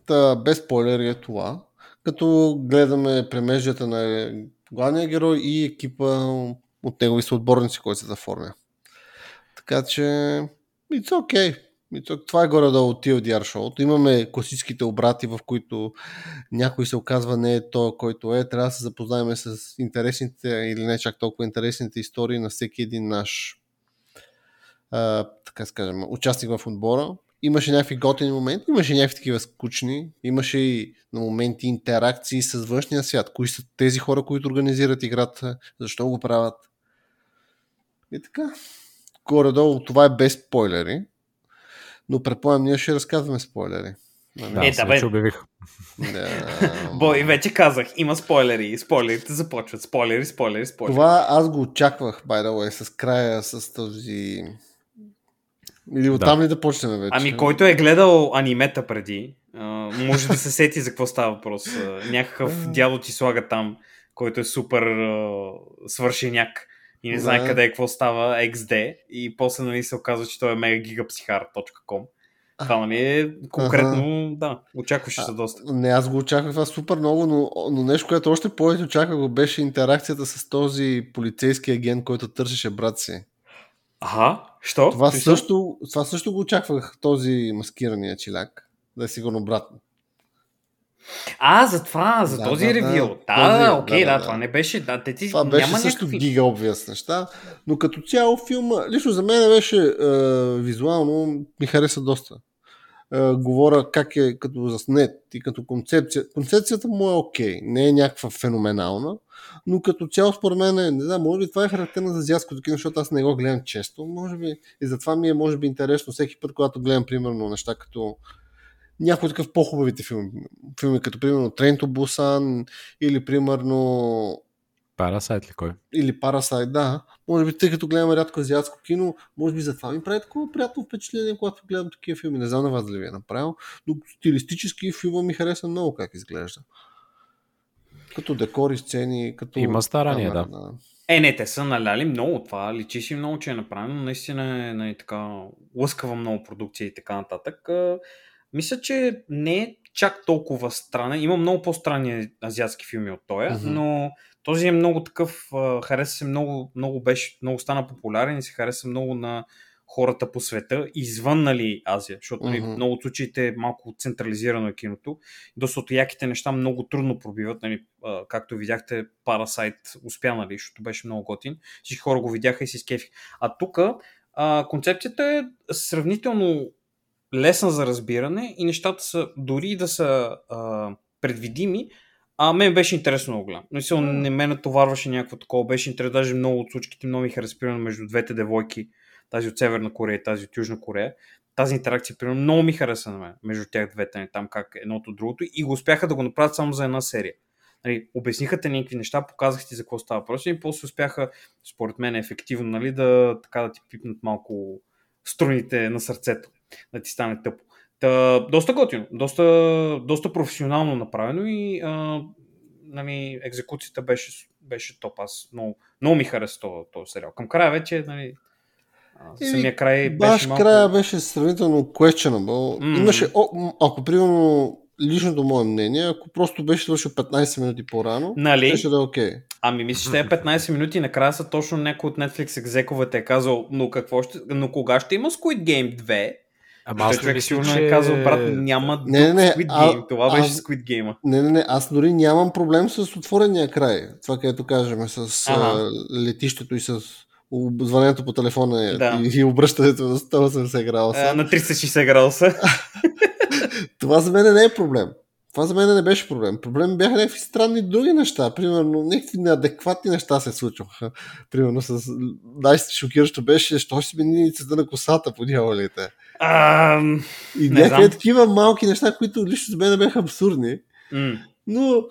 Та, без спойлери е това. Като гледаме премеждията на главния герой и екипа от негови съотборници, който се заформя. Така че, it's okay. Това е горе-долу от TLDR шоуто. Имаме класическите обрати, в които някой се оказва не е то, който е. Трябва да се запознаем с интересните или не чак толкова интересните истории на всеки един наш а, така скажем, участник в отбора. Имаше някакви готини моменти, имаше някакви такива скучни, имаше и на моменти интеракции с външния свят. Кои са тези хора, които организират играта, защо го правят. И така. Горе-долу това е без спойлери, но предполагам, ние ще разказваме спойлери. Нали? Да, Е, да, бе. вече обявих. Да. Бой, вече казах, има спойлери. Спойлерите започват. Спойлери, спойлери, спойлери. Това аз го очаквах, by the way, с края, с този... Или оттам ли да почнем вече? Ами, който е гледал анимета преди, може да се сети за какво става въпрос. Някакъв дядо ти слага там, който е супер свършеняк и не знае Да. къде е, какво става, XD, и после нали, се оказва, че той е megagigapsychar.com. Това нали е конкретно, да, очакваше се доста. Не, аз го очаквах това супер много, но, но нещо, което още повече очаквах го беше интеракцията с този полицейски агент, който търсеше брат си. Аха, що? Това също, това също го очаквах, този маскирания чиляк. Да е сигурно брат. А, за това, за Да, този да, ревил. да. Да, да, окей, да, да, да, това не беше. Да, те ти Това беше няма също някакви... гига обвяс неща, но като цяло филма, лично за мен беше е, визуално, ми хареса доста. Е, говоря как е като заснет и като концепция. Концепцията му е окей, не е някаква феноменална, но като цяло според мен, е, не знам, може би това е характерно за азиатското кино, защото аз не го гледам често, може би, и затова ми е, може би, интересно всеки път, когато гледам, примерно, неща като някои такъв по-хубавите филми. Филми като, примерно, to Busan или, примерно, Парасайт ли кой? или Парасайт, да. Може би, тъй като гледаме рядко азиатско кино, може би затова ми прави такова приятно впечатление, когато гледам такива филми. Не знам на вас дали ви е направил, но стилистически филма ми хареса много как изглежда. Като декори, сцени, като... Има старание, камера, да. Е, не, те са наляли много това. Личи си много, че е направено. Наистина е нали, така, лъскава много продукция и така нататък. Мисля, че не е чак толкова странен. Има много по-странни азиатски филми от този, Мгм. но този е много такъв, хареса се много, много беше, много стана популярен и се хареса много на хората по света, извън нали, Азия, защото нали, Мгм. много случаите малко централизирано е киното. Доста от яките неща много трудно пробиват, нали, както видяхте, Parasite успя, нали, защото беше много готин. Всички хора го видяха и си скефих. А тук концепцията е сравнително лесна за разбиране и нещата са, дори да са а, предвидими, а мен беше интересно да го гледам. Мисъл, не ме натоварваше някакво такова. Беше интересно, даже много от случките много ми хареса, между двете девойки, тази от Северна Корея и тази от Южна Корея. Тази интеракция, примерно, много ми хареса на мен, между тях двете, не там как едното от другото. И го успяха да го направят само за една серия. Нали, обясниха те някакви неща, показах ти за какво става въпрос и после успяха, според мен, ефективно, нали, да, така да ти пипнат малко струните на сърцето, да ти стане тъпо. Та, доста готино, доста, доста професионално направено и а, нали, екзекуцията беше, беше топ. Аз много, много ми хареса този, този сериал. Към края вече, нали, самия край Баш беше малко... края беше сравнително questionable. М. Имаше, о, ако примерно личното мое мнение, ако просто беше свършил 15 минути по-рано, Нали? беше да е окей. Ами мисля, че те 15 минути и накрая са точно някой от Netflix екзековете е казал, но какво ще, но кога ще има Squid Game 2? Ама аз не човек мисля, сигурно че... е казал, брат, няма Не, не, не, Squid а- Game. Това беше аз- Squid Game. Не, не, не, аз дори нямам проблем с отворения край. Това, където кажем, с Ага. а, летището и с звънението по телефона Да. и, и обръщането на 180 градуса. А, на 360 градуса. Това за мен не е проблем. Това за мен не беше проблем. Проблем бяха някакви странни други неща. Примерно, някакви неадекватни неща се случваха. Примерно, с... най-шокиращо беше, що ще смени цвета на косата по дяволите. А, И някакви такива малки неща, които лично за мен бяха абсурдни. м, Но,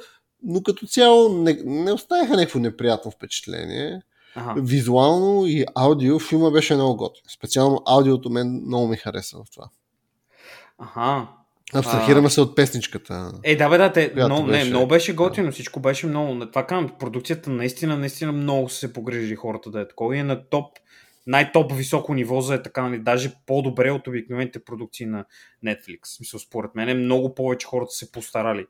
но като цяло не, не оставяха някакво неприятно впечатление. аха. Визуално и аудио филма беше много готин. Специално аудиото мен много ми хареса в това. Аха. Абстрахираме се от песничката. Е, да, бе, да, те, много, беше- не, много беше готино, всичко беше много. Това казвам, продукцията наистина, наистина много са се погрижили хората да е такова и е на топ, най-топ високо ниво за е така, нали, даже по-добре от обикновените продукции на Netflix. В Смисъл, според мен много повече хората се постарали,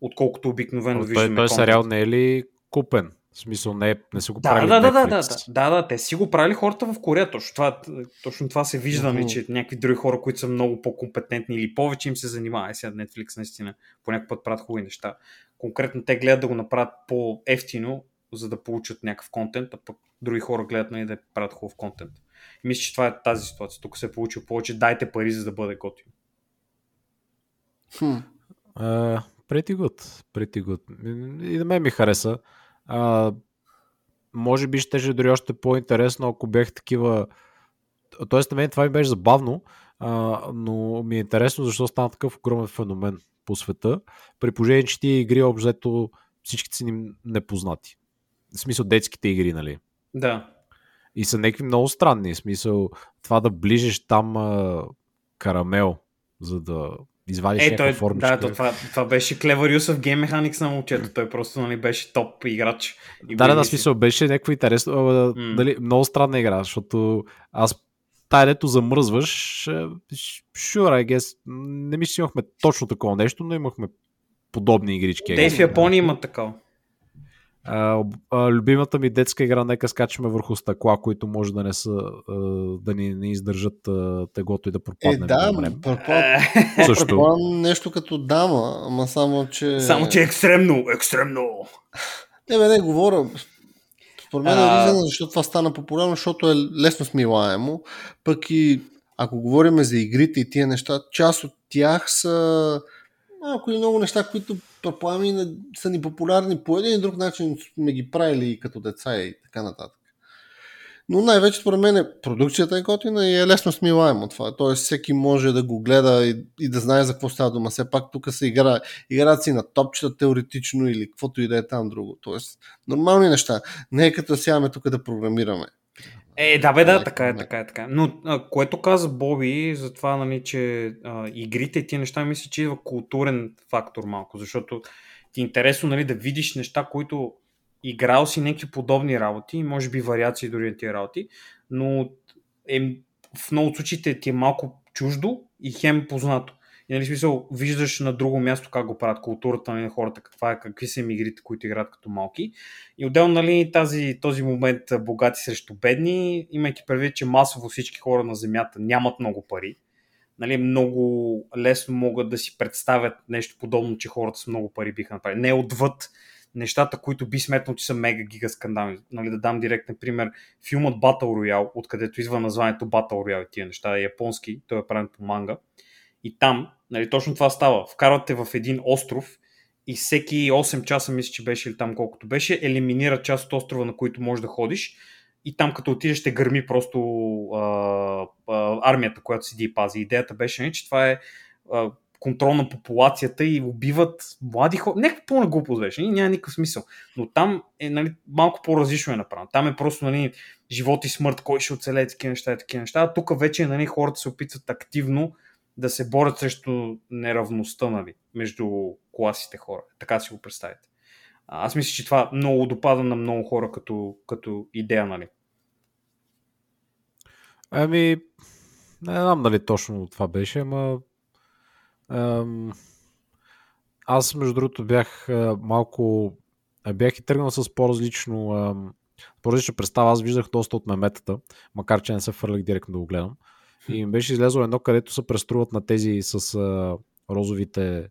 отколкото обикновено Но той, виждаме. той контент. сериал не е ли купен? В смисъл не, е, не са го Да, правили да, да, да, да, да, да, да, те си го правили хората в Корея, точно това, точно това се вижда, Мгм. mm че някакви други хора, които са много по-компетентни или повече им се занимава. Е, сега Netflix наистина по някакъв път правят хубави неща. Конкретно те гледат да го направят по-ефтино, за да получат някакъв контент, а пък други хора гледат нали, да правят хубав контент. И мисля, че това е тази ситуация. Тук се е получил повече, дайте пари, за да бъде готино. Хм. Uh, pretty good. Pretty good. И на мен ми хареса. Uh, може би ще дори още по-интересно, ако бях такива... Тоест на мен това ми беше забавно, а, но ми е интересно защо стана такъв огромен феномен по света, при положение, че тия игри обзето всичките си ни непознати. В смисъл детските игри, нали? Да. И са някакви много странни. В смисъл това да ближиш там а, карамел, за да извадиш Е, той, формичка. да, то, това, това беше Clever Use of Game Mechanics на момчето. Той просто нали, беше топ играч. И Да, да, да, смисъл беше някакво интересно. М. Дали, много странна игра, защото аз тая дето замръзваш, е, sure, I guess, не мисля, че имахме точно такова нещо, но имахме подобни игрички. Те в Япония имат такова. А, а, любимата ми детска игра, нека скачаме върху стъкла, които може да не са, а, да ни не издържат а, теглото и да Е, пропаднем. да, да предполагам, Също. нещо като дама, ама само, че... Само, че е екстремно, екстремно. Не, бе, не, говоря. Според мен е ризано, защото това стана популярно, защото е лесно смилаемо. Пък и ако говорим за игрите и тия неща, част от тях са малко и много неща, които предполагам и не- са ни популярни по един и друг начин сме ги правили и като деца и така нататък. Но най-вече според мен е, продукцията е готина и е лесно смилаемо това. Тоест всеки може да го гледа и, и да знае за какво става дума. Все пак тук се игра, играят си на топчета теоретично или каквото и да е там друго. Тоест нормални неща. Не е като да сядаме тук да програмираме. Е, да бе, да, така е, леко. така е, така е. Но а, което каза Боби за това, нали, че а, игрите и тия неща, мисля, че идва културен фактор малко, защото ти е интересно, нали, да видиш неща, които играл си някакви подобни работи, може би вариации дори на тия работи, но е, в много от случаите ти е малко чуждо и хем познато. И нали, смисъл, виждаш на друго място как го правят културата нали, на хората, каква е, какви са им игрите, които играят като малки. И отделно нали, тази, този момент богати срещу бедни, имайки предвид, че масово всички хора на Земята нямат много пари, нали, много лесно могат да си представят нещо подобно, че хората с много пари биха направили. Не отвъд нещата, които би сметнал, че са мега гига скандални. Нали, да дам директен пример. Филмът Battle Royale, откъдето идва названието Battle Royale и тия неща, е японски, той е правен по манга. И там, нали, точно това става. Вкарвате в един остров и всеки 8 часа, мисля, че беше или там колкото беше, елиминира част от острова, на който можеш да ходиш и там като отидеш ще гърми просто а, а, армията, която седи и пази. Идеята беше, не, че това е а, контрол на популацията и убиват млади хора. Някаква пълна глупост беше, нали? няма никакъв смисъл. Но там е нали, малко по-различно е направено. Там е просто нали, живот и смърт, кой ще оцелее такива неща и такива неща. А тук вече нали, хората се опитват активно да се борят срещу неравността нали, между класите хора. Така си го представите. Аз мисля, че това много допада на много хора като, като идея, нали? Ами, не знам дали точно това беше, ама ам, аз между другото бях а, малко бях и тръгнал с по-различно ам, по-различна представа. Аз виждах доста от меметата, макар че не се фърлях директно да го гледам. И ми беше излезло едно, където се преструват на тези с а, розовите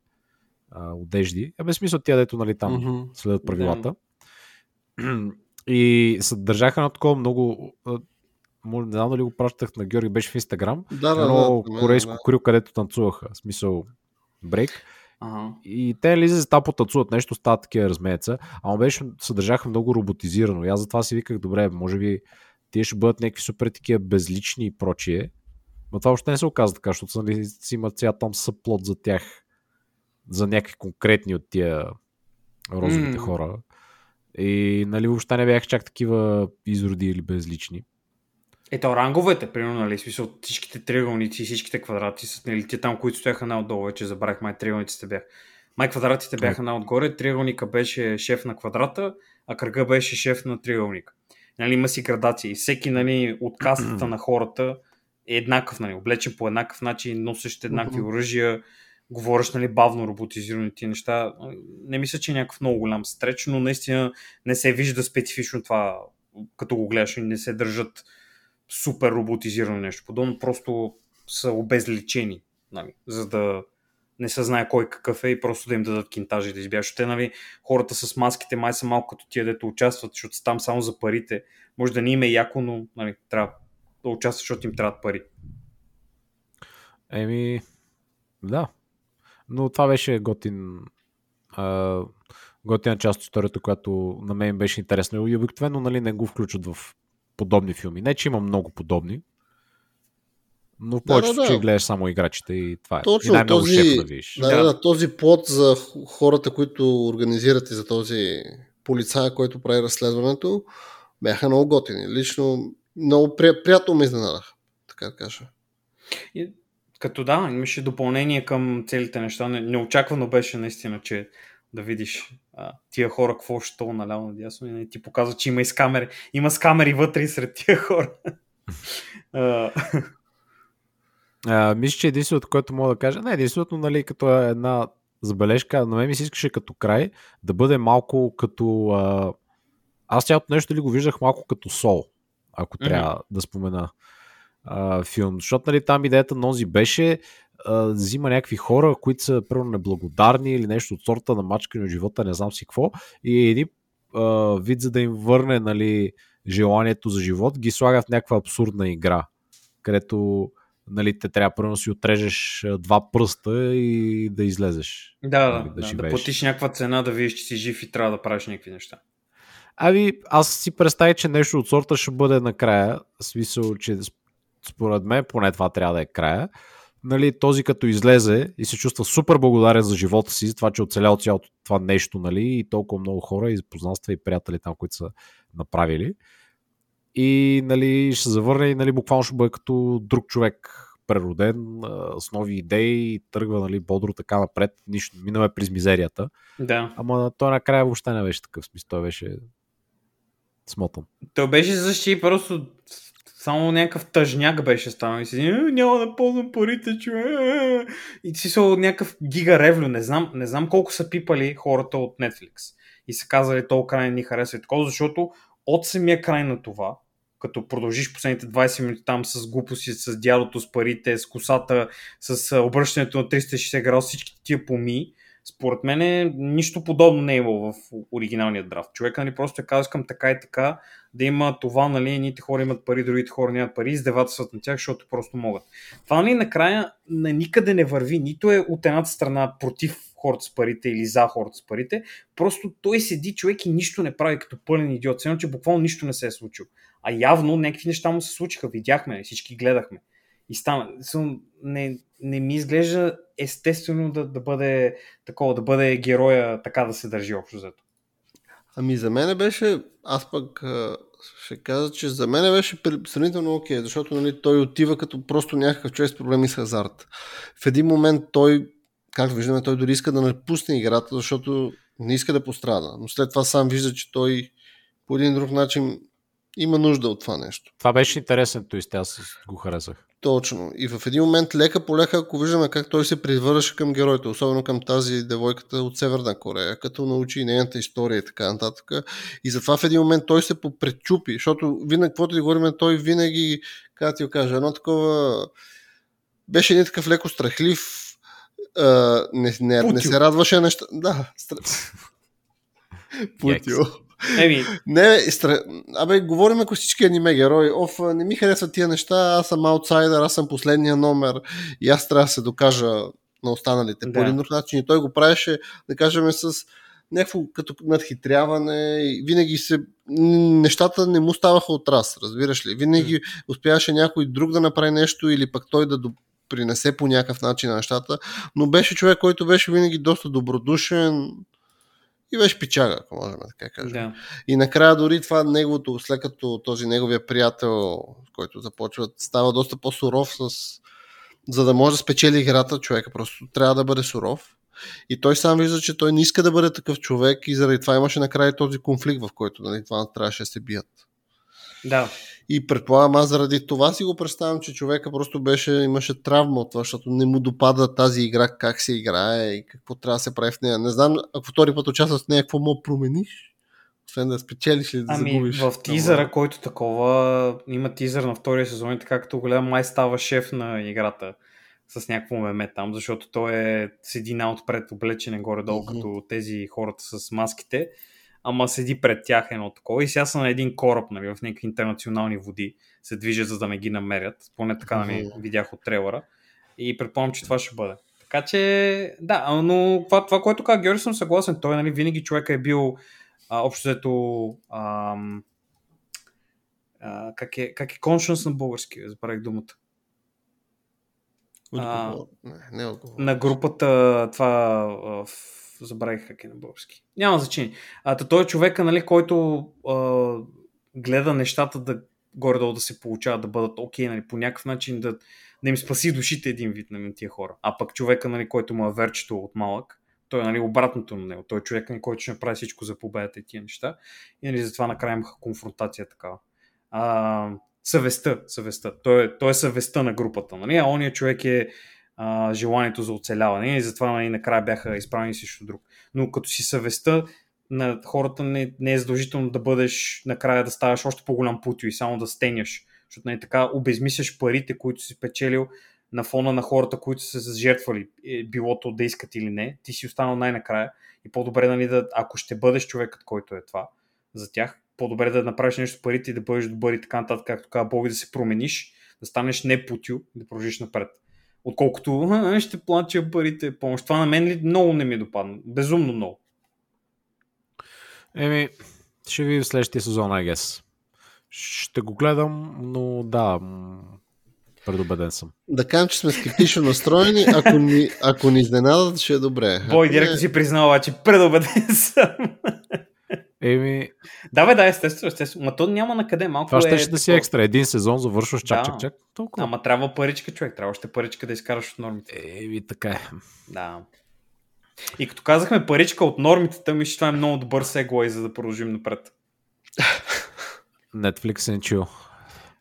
а, одежди. Е, без смисъл тя, дето нали, там Мгм. следят правилата. И се държаха на такова много. а, може- Не знам дали го пращах на Георги, беше в Инстаграм. Да, да, Едно да, да, корейско да. крил, където танцуваха. В смисъл брейк. Ага. И те ли за там потанцуват нещо, стават такива размееца. Ама беше, се държаха много роботизирано. И аз затова си виках, добре, може би тия ще бъдат някакви супер такива безлични и прочие. Но това още не се оказа така, защото нали, си имат цял там съплот за тях. За някакви конкретни от тия розовите М. хора. И нали въобще не бяха чак такива изроди или безлични. Ето ранговете, примерно, нали, смисъл всичките триъгълници и всичките квадрати, са, нали, те там, които стояха най-отдолу, вече забравих, май триъгълниците бяха. Май квадратите бяха най-отгоре, триъгълника беше шеф на квадрата, а кръга беше шеф на триъгълника. Нали, има си градации. Всеки нали, от кастата на хората еднакъв, нали, облечен по еднакъв начин, носещ еднакви оръжия, говориш нали, бавно роботизирани тия неща. Не мисля, че е някакъв много голям стреч, но наистина не се вижда специфично това, като го гледаш и не се държат супер роботизирано нещо подобно, просто са обезличени, нали, за да не се знае кой какъв е и просто да им дадат кинтажи да избягаш. Те, нали, хората с маските май са малко като тия, дето участват, защото са там само за парите. Може да не им е яко, но нали, трябва да участват, защото им трябват пари. Еми, да. Но това беше готин. А, готина част от историята, която на мен беше интересна. И обикновено нали, не го включват в подобни филми. Не, че има много подобни, но в Да, повечето да, да. случаи гледаш само играчите и това е. Точно, и най-много този- шеф да видиш. Да, да, да, този плод за хората, които организират и за този полицай, който прави разследването, бяха много готини. Лично много при, приятно ме изненадаха, така да кажа. И, като да, имаше допълнение към целите неща. Не, неочаквано беше наистина, че да видиш а, тия хора какво ще то наляво надясно и не ти показва, че има и с камери. Има с камери вътре и сред тия хора. А, мисля, че единственото, което мога да кажа, не единственото, нали, като е една забележка, на мен ми се искаше като край да бъде малко като... А... Аз цялото нещо ли го виждах малко като сол, ако трябва mm-hmm. да спомена а, филм. Защото нали, там идеята на Нози беше а, взима някакви хора, които са първо неблагодарни или нещо от сорта на мачка на живота, не знам си какво, и един а, вид за да им върне нали, желанието за живот, ги слага в някаква абсурдна игра, където нали, те трябва първо да си отрежеш два пръста и да излезеш. Да, нали, да, да, да, да платиш някаква цена, да видиш, че си жив и трябва да правиш някакви неща. Ами, аз си представя, че нещо от сорта ще бъде накрая. Смисъл, че според мен поне това трябва да е края. Нали, този като излезе и се чувства супер благодарен за живота си, за това, че е оцелял цялото това нещо, нали, и толкова много хора, и познанства и приятели там, които са направили. И нали, ще завърне и нали, буквално ще бъде като друг човек, прероден, с нови идеи, тръгва нали, бодро така напред, нищо, минаме през мизерията. Да. Ама той накрая въобще не беше такъв смисъл, той беше смотан. Той беше защи просто само някакъв тъжняк беше станал и си «Е, няма да ползвам парите, че И си са някакъв гига ревлю. Не знам, не знам колко са пипали хората от Netflix и са казали толкова край ни харесва и такова, защото от самия край на това, като продължиш последните 20 минути там с глупости, с дядото, с парите, с косата, с обръщането на 360 градуса, всички тия поми, според мен е, нищо подобно не е имало в оригиналния драфт. Човека нали, просто е казал, искам така и така да има това, нали, едните хора имат пари, другите хора нямат пари, издевателстват на тях, защото просто могат. Това нали, накрая на никъде не върви, нито е от едната страна против хората с парите или за хората с парите, просто той седи човек и нищо не прави като пълен идиот, само че буквално нищо не се е случило. А явно някакви неща му се случиха, видяхме, всички гледахме. И стана. Не, не ми изглежда естествено да, да бъде такова, да бъде героя така да се държи общо зато. Ами за мен беше, аз пък ще кажа, че за мен беше сравнително окей, okay, защото нали, той отива като просто някакъв човек с проблеми с хазарт. В един момент той, както виждаме, той дори иска да напусне играта, защото не иска да пострада. Но след това сам вижда, че той по един друг начин има нужда от това нещо. Това беше интересен твист, аз го харесах. Точно. И в един момент лека по лека, ако виждаме как той се придвърши към героите, особено към тази девойката от Северна Корея, като научи нейната история и така нататък. И затова в един момент той се попречупи, защото винаги, каквото да говорим, той винаги, как ти го кажа, едно такова беше един такъв леко страхлив, не, не, не се радваше неща. Да, стр... Путио. Еми. Не, стра... абе, говорим ако всички аниме герои. Оф, не ми харесват тия неща, аз съм аутсайдер, аз съм последния номер и аз трябва да се докажа на останалите да. по един друг начин. И той го правеше, да кажем, с някакво като надхитряване. Винаги се... Нещата не му ставаха от раз, разбираш ли? Винаги успяваше някой друг да направи нещо или пък той да принесе по някакъв начин на нещата, но беше човек, който беше винаги доста добродушен, и беше пичага, ако можем така кажем. Да. И накрая дори това неговото, след като този неговия приятел, който започва, става доста по-суров с за да може да спечели играта, човека просто трябва да бъде суров. И той сам вижда, че той не иска да бъде такъв човек и заради това имаше накрая този конфликт, в който нали, това трябваше да се бият. Да. И предполагам, аз заради това си го представям, че човека просто беше, имаше травма от това, защото не му допада тази игра, как се играе и какво трябва да се прави в нея. Не знам, ако втори път участваш в нея, какво му промениш? Освен да спечелиш или да ами, загубиш. В тизъра, който такова, има тизър на втория сезон и така като голям май става шеф на играта с някакво меме там, защото той е седи на отпред облечен горе-долу, mm-hmm. като тези хората с маските ама седи пред тях едно такова и сега са на един кораб, нали, в някакви интернационални води, се движат за да не ги намерят, поне така нали, видях от трейлера и предполагам, че това ще бъде. Така че, да, но това, това което каза Георги, съм съгласен. Той нали, винаги човек е бил а, общо взето ам, а, как, е, как е conscious на български, забравих думата. А, не, не е на групата това в забравих как е на български. Няма значение. А, той е човека, нали, който а, гледа нещата да горе-долу да се получават, да бъдат окей, okay, нали, по някакъв начин да, да им спаси душите един вид на нали, тия хора. А пък човека, нали, който му е верчето от малък, той е нали, обратното на него. Той е човек, нали, който ще направи всичко за победата и тия неща. И нали, затова накрая имаха конфронтация такава. А, съвестта, съвестта. Той е, той е съвестта на групата. Нали? А ония човек е а, желанието за оцеляване и затова нали, накрая бяха изправени срещу друг. Но като си съвестта на хората не, не е задължително да бъдеш накрая да ставаш още по-голям путио и само да стеняш, защото не така обезмисляш парите, които си печелил на фона на хората, които са се жертвали, е, билото да искат или не, ти си останал най-накрая и по-добре, нали, да, ако ще бъдеш човекът, който е това за тях, по-добре да направиш нещо с парите и да бъдеш добър и така нататък, както казва Боби, да се промениш, да станеш не путю, да продължиш напред. Отколкото ще плача парите помощ. Това на мен ли много не ми е допадна. Безумно много. Еми, ще ви в следващия сезон, I guess. Ще го гледам, но да, предубеден съм. Да кажем, че сме скептично настроени, ако ни, ако ни изненадат, ще е добре. Бой, директно не... си признава, че предубеден съм. Еми... Да, бе, да, естествено, естествено. Ма то няма на къде. Малко Това ще, е ще да си екстра. Един сезон завършваш чак, Да. чак, чак. Толкова. Ама трябва паричка, човек. Трябва още паричка да изкараш от нормите. Еми, така е. Да. И като казахме паричка от нормите, мисля, че това е много добър сегуей, за да продължим напред. Netflix and chill.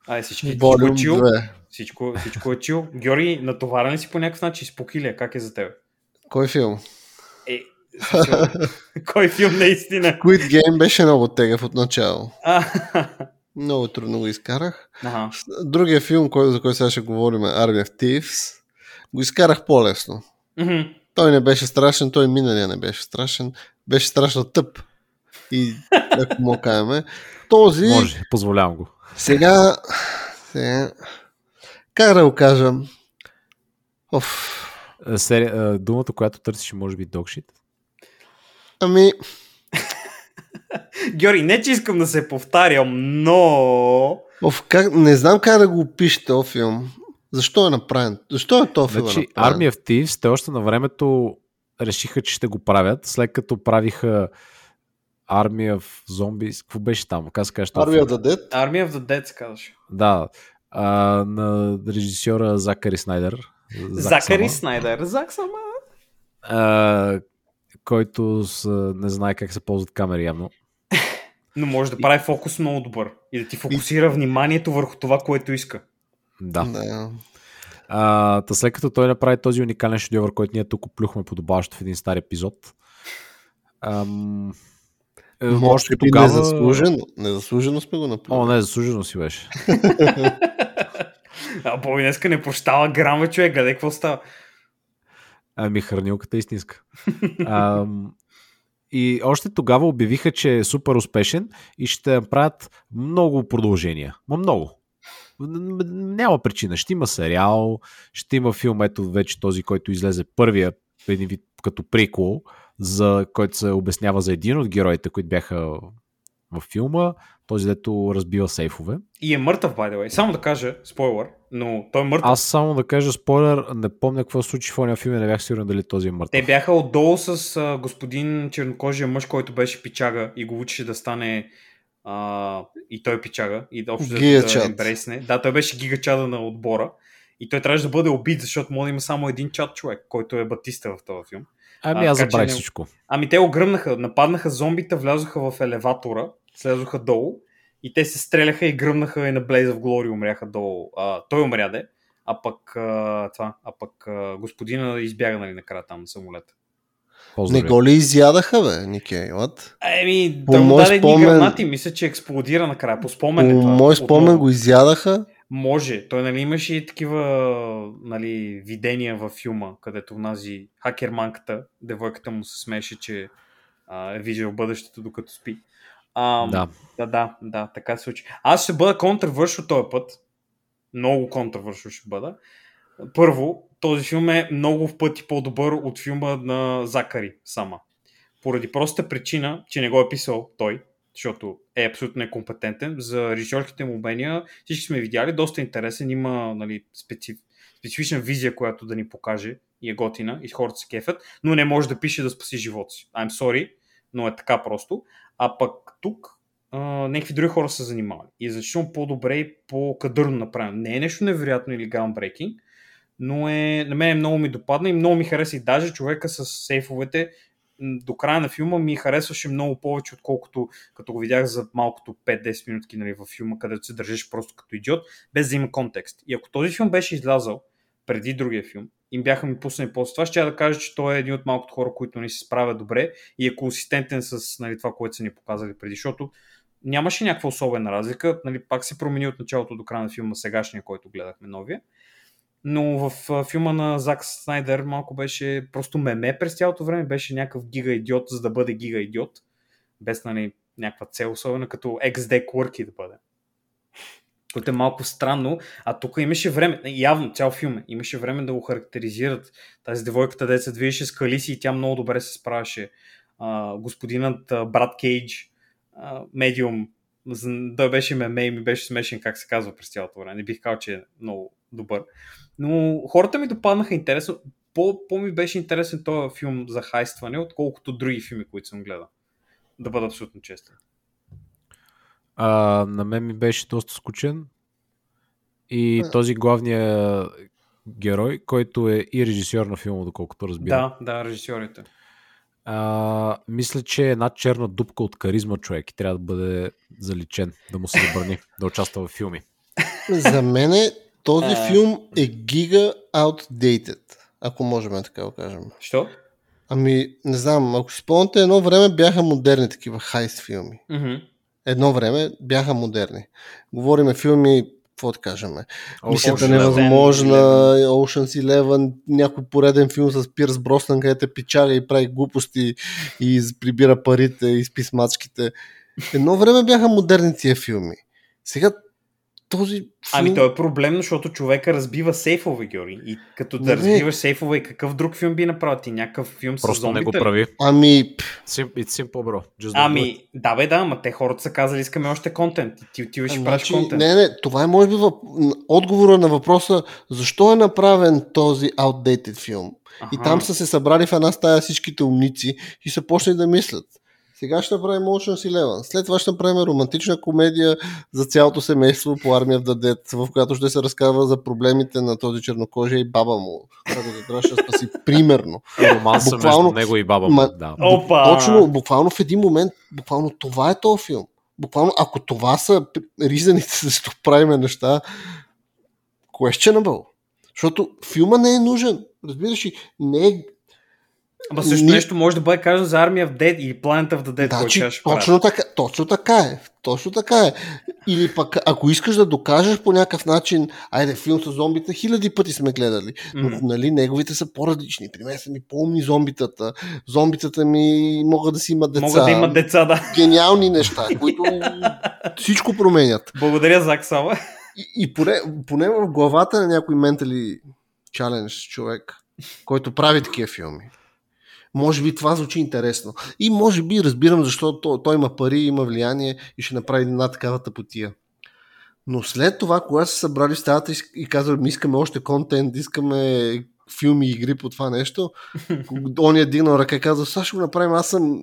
Ай, всички, всичко е чил. 2. Всичко, всичко е чил. Георги, натоварен ли си по някакъв начин? Спокилия, как е за теб? Кой филм? Е, кой филм наистина? Squid Game беше много тегъв от начало. Много трудно го изкарах. Аха. Другия филм, кой, за който сега ще говорим е Army of Thieves, го изкарах по-лесно. Той не беше страшен, той миналия не беше страшен. Беше страшно тъп. И ако му кажем. Този, Може, позволявам го. сега, сега, как да го кажа? Оф, Е, Сери... е, Думата, която търсиш, може би dogshit. Ами, Георги, не че искам да се повтарям, но... оф, как, не знам как да го опиша този филм. Защо е направен? Защо е този филм? Значи, направен? Army of Thieves, те още на времето решиха, че ще го правят, след като правиха Army of Zombies. Какво беше там? Как се филм? of the Dead? Army of the Dead, се казваше. Да. А, на режисьора Закари Снайдер. Зак Закари Сама, Снайдер. Зак сама. а, който с, не знае как се ползват камери явно. Но може да прави фокус много добър. И да ти фокусира вниманието върху това, което иска. Да. да. А, та след като той направи този уникален шедьовър, който ние тук оплюхме подобаващо в един стар епизод. Ам, е, Може още би тогава... незаслужено. Незаслужено сме го направили. О, не, заслужено си беше. А Боби днеска не прощава грама човек. Гледай какво става. Ами хранилката е истинска. Ам, и още тогава обявиха, че е супер успешен и ще направят много продължения. Ма много. Няма причина. Ще има сериал, ще има филм, ето вече този, който излезе първия, един вид като прикол, за който се обяснява за един от героите, които бяха във филма, този, дето разбива сейфове. И е мъртъв, by the way. Само да кажа, спойлер, но той е мъртъв. Аз само да кажа спойлер, не помня какво се случи в ония филм и не бях сигурен дали този е мъртъв. Те бяха отдолу с а, господин чернокожия мъж, който беше пичага и го учеше да стане а, и той е пичага и общо да, ембрейсне. Да, той беше гигачада на отбора и той трябваше да бъде убит, защото може да има само един чат човек, който е Батиста в този филм. Ами аз забравих не- всичко. Ами те огръмнаха, нападнаха зомбите, влязоха в елеватора, слезоха долу и те се стреляха и гръмнаха и на Blaze of Glory умряха долу. А, той умря, де, а пък а, това, а пък а, господина избяга нали, накрая там на самолета. Не го ли изядаха, бе, Никей? What? Еми, той му даде спомен- гранати, мисля, че експлодира накрая. По спомен е По мой спомен Отново. го изядаха. Може. Той нали, имаше и такива нали, видения във филма, където внази хакерманката, девойката му се смеше, че а, е виждал бъдещето докато спи. А, Да. да, да, да, така се случи. Аз ще бъда контравършо този път. Много контравършо ще бъда. Първо, този филм е много в пъти по-добър от филма на Закари сама. Поради простата причина, че не го е писал той, защото е абсолютно некомпетентен. За режисьорските му умения всички сме видяли, доста интересен, има нали, специф... специфична визия, която да ни покаже и е готина и хората се кефят, но не може да пише да спаси живота си. I'm sorry, но е така просто. А пък тук а, някакви други хора са занимавали. И е по-добре и по-кадърно направено. Не е нещо невероятно или groundbreaking, но е, на мен много ми допадна и много ми хареса и даже човека с сейфовете до края на филма ми харесваше много повече, отколкото като го видях за малкото 5-10 минутки нали, във филма, където се държиш просто като идиот, без да има контекст. И ако този филм беше излязъл преди другия филм, им бяха ми пуснали после това, ще я да кажа, че той е един от малкото хора, които ни се справят добре и е консистентен с нали, това, което са ни показали преди, защото нямаше някаква особена разлика. Нали, пак се промени от началото до края на филма сегашния, който гледахме новия. Но в филма на Зак Снайдер малко беше просто меме през цялото време, беше някакъв гига идиот, за да бъде гига идиот, без нали, някаква цел, особено като XD Quirky да бъде. Което е малко странно, а тук имаше време, явно цял филм имаше време да го характеризират. Тази девойката, де се движеше с калиси и тя много добре се справяше. А, господинът а, брат Кейдж, медиум, той беше меме и ми беше смешен как се казва през цялото време. Не бих казал, че е много добър. Но хората ми допаднаха интересно. По, по ми беше интересен този филм за хайстване, отколкото други филми, които съм гледал. Да бъда абсолютно честен. А, на мен ми беше доста скучен. И а... този главният герой, който е и режисьор на филма, доколкото разбирам. Да, да, режисьорите. А, мисля, че е една черна дупка от каризма човек и трябва да бъде заличен, да му се забрани да участва в филми. За мен този а... филм е гига outdated, ако можем така да кажем. Що? Ами, не знам, ако си спомняте, едно време бяха модерни такива хайст филми. Mm-hmm. Едно време бяха модерни. Говориме филми, какво да кажем? Мисията Ocean невъзможна. Ocean's Eleven, някой пореден филм с Пирс Броснан, където пичага и прави глупости и прибира парите и спи смачките. Едно време бяха модерни тия филми. Сега този филм... Ами то е проблемно, защото човека разбива сейфове, Георги. И като да Не, разбиваш сейфове, какъв друг филм би направил ти? Някакъв филм с Просто не го зомбите прави. Ами, It's simple, bro. Just. Ами, да бе, да, ама те хората са казали, искаме още контент. И ти отиваш и правиш Значи, контент. не, не, това е може би въп... отговора на въпроса защо е направен този outdated филм. Аха. И там са се събрали в една стая всичките умници и са почнали да мислят. Сега ще направим Ocean's Eleven. След това ще направим романтична комедия за цялото семейство по армия в Дадет, в която ще се разказва за проблемите на този чернокожия и баба му, която трябва ще спаси. Примерно. Романса Буквално- между него и баба му. Ма- Да. Опа! Точно, буквално в един момент, буквално това е този филм. Буквално, ако това са ризаните, защо правиме неща, questionable. Защото филма не е нужен. Разбираш ли, не е... Ама също Ни- нещо може да бъде казано за армия в Dead и планета в The Dead, правят. точно, така, точно така е. Точно така е. Или пък, ако искаш да докажеш по някакъв начин, айде, филм с зомбите, хиляди пъти сме гледали, но Мгм. нали, неговите са по-различни. При мен са ми по-умни зомбитата. Зомбитата ми могат да си имат деца. Могат да имат деца, да. гениални неща, които всичко променят. Благодаря, Зак Сава. И, и поне, поне в главата на някой ментали чалендж човек, който прави такива филми. Може би това звучи интересно. И може би разбирам, защото той, той има пари, има влияние и ще направи една такава тъпотия. Но след това, когато са събрали в стаята и, казали, ми искаме още контент, искаме филми и игри по това нещо, он е дигнал ръка и каза, сега ще го направим, аз съм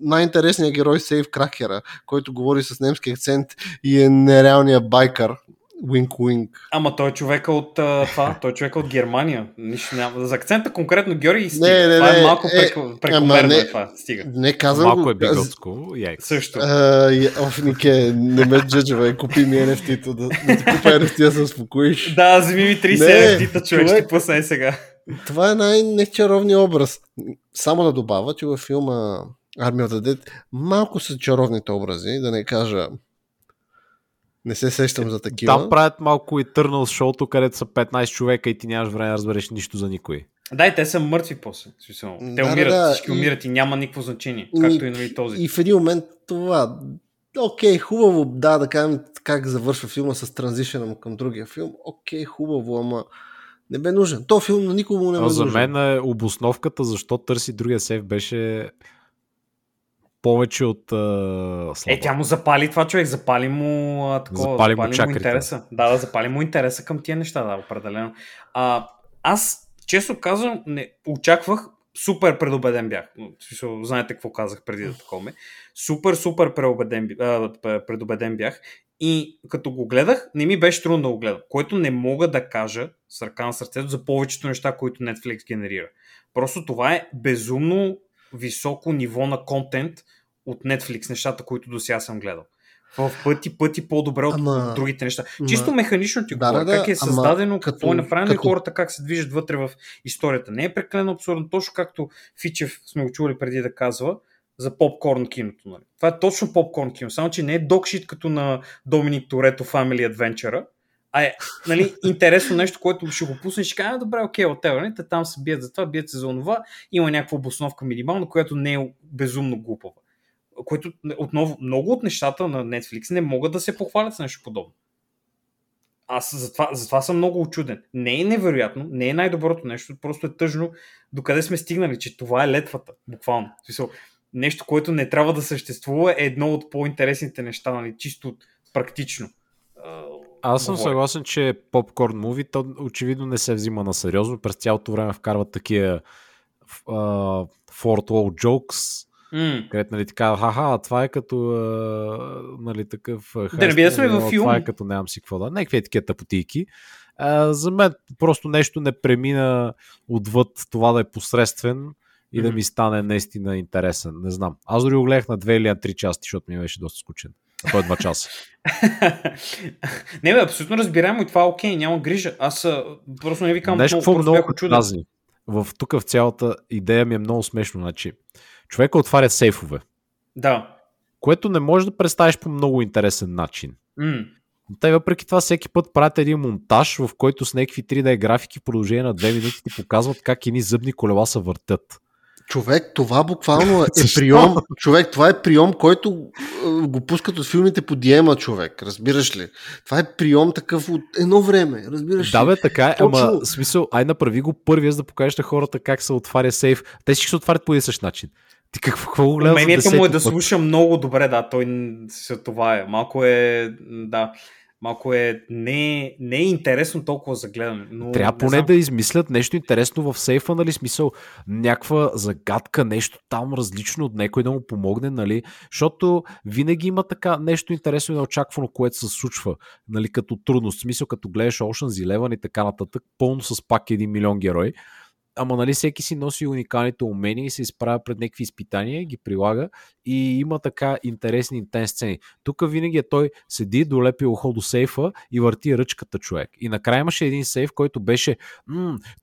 най-интересният герой Сейв Кракера, който говори с немски акцент и е нереалният байкър. Wink, wink. Ама той е човека от а, това, той е човека от Германия. Нищо няма. За акцента конкретно Георги стига. Не, не, това е малко е, прек... ама прекомерно не. е това. Стига. Не казвам Малко е аз- биготско. Яйк. Също. А, и- Оф, Нике, не ме джаджавай, купи ми NFT-то, да, да ти купя NFT, да се успокоиш. Да, вземи ми 30 Не, NFT-та, човек, ще пусна и сега. Това е най-нечаровният образ. Само да добавя, че във филма Армия от Дед малко са чаровните образи, да не кажа не се сещам за такива. Там правят малко и търнал шоуто, където са 15 човека и ти нямаш време да разбереш нищо за никой. Да, и те са мъртви после. Смисъл, Те Да, умират, да, да, всички и- умират и няма никакво значение. И- Както и нали този. И в един момент това. Окей, хубаво, да, да кажем как завършва филма с транзишена му към другия филм. Окей, хубаво, ама не бе нужен. То филм на никого не бе А за нужен. мен е обосновката защо търси другия сейф беше повече от а, слаба. Е, тя му запали това човек, запали му а, такова, Запали запали, му му, интереса. Да, да, запали му интереса към тия неща, да, определено. А, аз, често казвам, не, очаквах, супер предубеден бях. Знаете какво казах преди да такова. Супер, супер преубеден, а, предубеден бях. И като го гледах, не ми беше трудно да го гледам. Което не мога да кажа с ръка на сърцето за повечето неща, които Netflix генерира. Просто това е безумно високо ниво на контент от Netflix, нещата, които до сега съм гледал. в пъти, пъти по-добре от Ама- другите неща. ама- Чисто механично ти Да, говоря. да, как е ама създадено, като- какво е направено като- и хората как се движат вътре в историята. Не е прекалено абсурдно, точно както Фичев сме го чували преди да казва за попкорн киното. Нали. Това е точно попкорн кино, само че не е докшит като на Доминик Торето Family Adventure, а е нали, интересно нещо, което ще го пуснеш ще кажа, «А, добре, окей, от те, те там се бият за това, бият се за онова, има някаква обосновка минимална, която не е безумно глупава. Което отново, много от нещата на Netflix не могат да се похвалят с нещо подобно. Аз затова, затова съм много очуден. Не е невероятно, не е най-доброто нещо, просто е тъжно докъде сме стигнали, че това е летвата, буквално. Смисъл, нещо, което не трябва да съществува, е едно от по-интересните неща, нали, чисто практично. Аз съм говоря. съгласен, че попкорн муви, то очевидно не се взима на сериозно. През цялото време вкарват такива uh, Fort Wall jokes, М. където нали така, ха това е като а, нали, такъв а, Да не би да хайст, сме във филм. Това е като нямам си какво да. Някакви е такива тъпотийки. А, за мен просто нещо не премина отвъд това да е посредствен и да Мгм. ми стане наистина интересен. Не знам. Аз дори го гледах на две или на три части, защото ми беше доста скучен. Той е часа. не, бе, абсолютно разбираемо и това е окей, няма грижа. Аз просто не ви казвам, Нещо какво много празни. В тук в цялата идея ми е много смешно. Значи, човека отваря сейфове, Да. което не можеш да представиш по много интересен начин. М. Но Те въпреки това всеки път правят един монтаж, в който с някакви 3D графики в продължение на 2 минути ти показват как едни зъбни колела се въртят. Човек, това буквално е Защо? прием. Човек, това е прием, който е, го пускат от филмите по Диема, човек. Разбираш ли? Това е прием такъв от едно време. Разбираш Да, ли? бе, така е, Точно. ама смисъл, ай направи го първия, за да покажеш на хората как се отваря сейф. Те всички се отварят по един същ начин. Ти какво, какво го гледаш? Умението му е да слуша много добре, да, той това е. Малко е, да, малко е, не, не е интересно толкова за гледане. Но Трябва не поне знам. да измислят нещо интересно в сейфа, нали, смисъл, някаква загадка, нещо там различно от някой да му помогне, нали, защото винаги има така нещо интересно и неочаквано, което се случва, нали, като трудност, смисъл, като гледаш Ocean's Eleven и така нататък, пълно с пак един милион герои, ама нали всеки си носи уникалните умения и се изправя пред някакви изпитания, ги прилага и има така интересни интенс сцени. Тук винаги е той седи, долепи ухо до сейфа и върти ръчката човек. И накрая имаше един сейф, който беше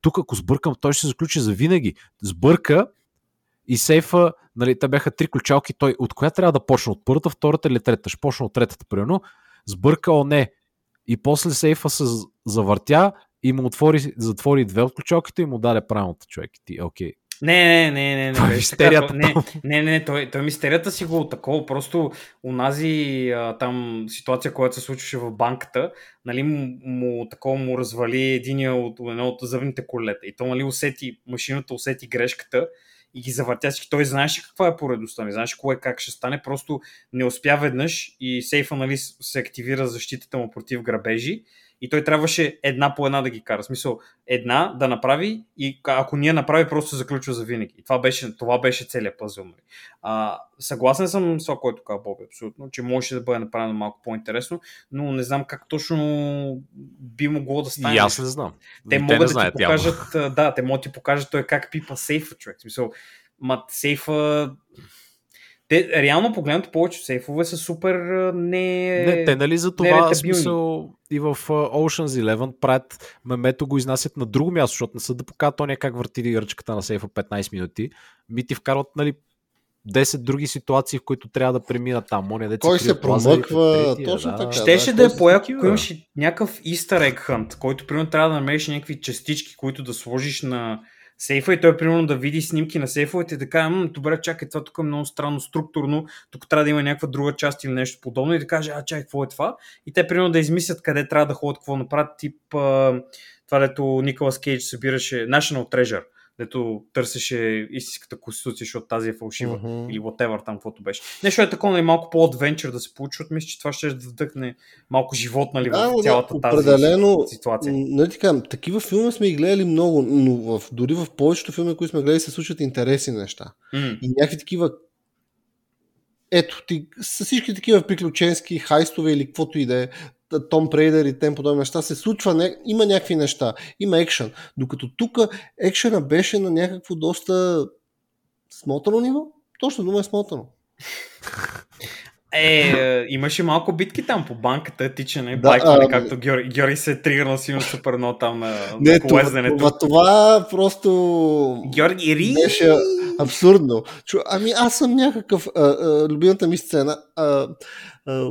тук ако сбъркам, той ще се заключи за винаги. Сбърка и сейфа, нали, те бяха три ключалки, той от коя трябва да почне? От първата, втората или третата? Ще почна от третата, примерно. Сбърка, о не. И после сейфа се завъртя и му отвори, затвори две от ключалките и му даде правилната човек. Ти, окей. Не, не, не, не, не. Това е беше мистерията така. Не, не, не, не, той, той мистерията си го такова, просто унази а, там ситуация, която се случваше в банката, нали, му, му такова му развали единия от едно от зъбните колета. И то, нали, усети, машината усети грешката и ги завъртя всички. Той знаеше каква е поредността, не знаеше кое как ще стане, просто не успя веднъж и сейфа, нали, се активира защитата му против грабежи и той трябваше една по една да ги кара. В смисъл, една да направи и ако ние направи, просто заключва за винаги. И това беше, това беше целият пъзъл. нали. А, съгласен съм с това, което каза Боби, абсолютно, че можеше да бъде направено малко по-интересно, но не знам как точно би могло да стане. И аз не знам. Те И могат да знаят ти явно. покажат, а, да, те могат да ти покажат той как пипа сейфа, човек. В смисъл, ма сейфа... Те, реално погледнато, повече сейфове са супер не... Не, те нали за това смисъл и в Ocean's Eleven правят мемето го изнасят на друго място, защото не са да покажат тоня как върти ръчката на сейфа 15 минути. Ми ти вкарват нали 10 други ситуации, в които трябва да преминат там. Моня, деца Кой се промъква, третия, точно да. така. Щеше да, да, е по-яко, ако имаш и някакъв easter egg hunt, който примерно трябва да намериш някакви частички, които да сложиш на сейфа и той примерно да види снимки на сейфовете и да каже, «М, добре, чакай, това тук е много странно структурно, тук трябва да има някаква друга част или нещо подобно и да каже, а чакай, какво е това? И те примерно да измислят къде трябва да ходят, какво направят, тип това, дето Николас Кейдж събираше National Treasure, дето търсеше истинската конституция, защото тази е фалшива Мгм. или whatever там, каквото беше. Нещо е такова, нали, малко по-адвенчър да се получи, защото мисля, че това ще да вдъхне малко живот, нали, Да, в да, цялата тази определено, ситуация. Нали така, такива филми сме и гледали много, но в, дори в повечето филми, които сме гледали, се случват интересни неща. М. И някакви такива ето, ти, с всички такива приключенски хайстове или каквото и да е, Том Прейдер и тем подобни неща, се случва, не, има някакви неща, има екшен. Докато тук екшена беше на някакво доста смотано ниво. Точно дума е смотано. Е, имаше малко битки там по банката, тичане, Да, да, байкване, а, както Георги, Георги се е тригърнал силно супер много там на, Не, на това, това, това просто Георги Ри! беше абсурдно. Чу, ами аз съм някакъв... А, а, любимата ми сцена... А, а,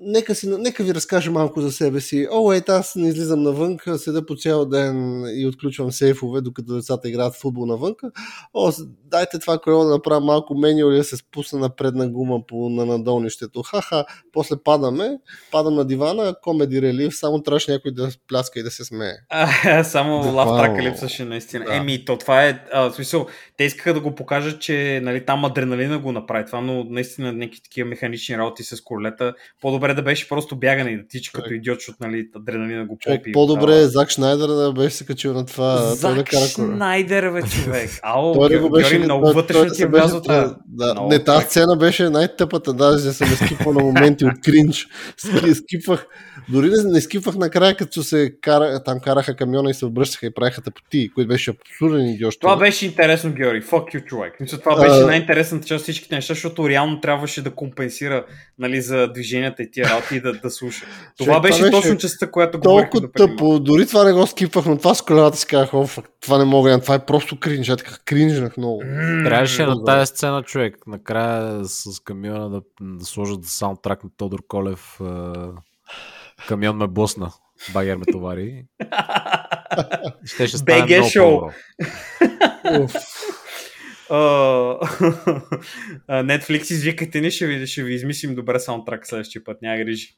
Нека, си, нека ви разкажа малко за себе си. О, ей, аз не излизам навън, седя по цял ден и отключвам сейфове, докато децата играят футбол навънка. О, дайте това колело да направя малко меню или да се спусна на предна гума по, на надолнището. Ха-ха, после падаме, падам на дивана, комеди релив, само трябваше някой да пляска и да се смее. А, само лав трака липсваше наистина. Да. Еми, то това е, а, смисъл, те искаха да го покажат, че нали, там адреналина го направи това, но наистина някакви такива механични работи с колета, по-добре да беше просто бягане и да тича като идиот, защото нали, адреналина го попи. по-добре А, Зак Шнайдер да беше се качил на това. да Зак кола. Шнайдер, бе, човек. Ау, Той го Георги, беше. много вътрешно ти е tra- това. Да, Много не, тази сцена беше най-тъпата, даже съм я скипвал на моменти от кринч. Ски- Скипвах. Дори не, не скипвах накрая, като се кара, там караха камиона и се обръщаха и правиха тъпоти, който беше абсурден идиот. Това беше интересно, Георги. Fuck you, човек. Мисля, това беше най-интересната част от всичките неща, защото реално трябваше да компенсира нали, за движенията и тия работи и да, да слуша. Това това беше беше точно частта, която говорихме Толкова тъпо, дори това не го скипвах, но това с колелата си казах, о, това не мога, това е просто кринж, аз така кринжнах много. Трябваше на тази сцена човек, накрая с камиона да, да сложат саундтрак на Тодор Колев. Камион ме блъсна. Багер ме товари. Ще ще стане БГ много шоу. по-добро. Уф. А, а, Netflix извикайте ни, ще ви, ще ви измислим добре саундтрак следващия път, няма грижи.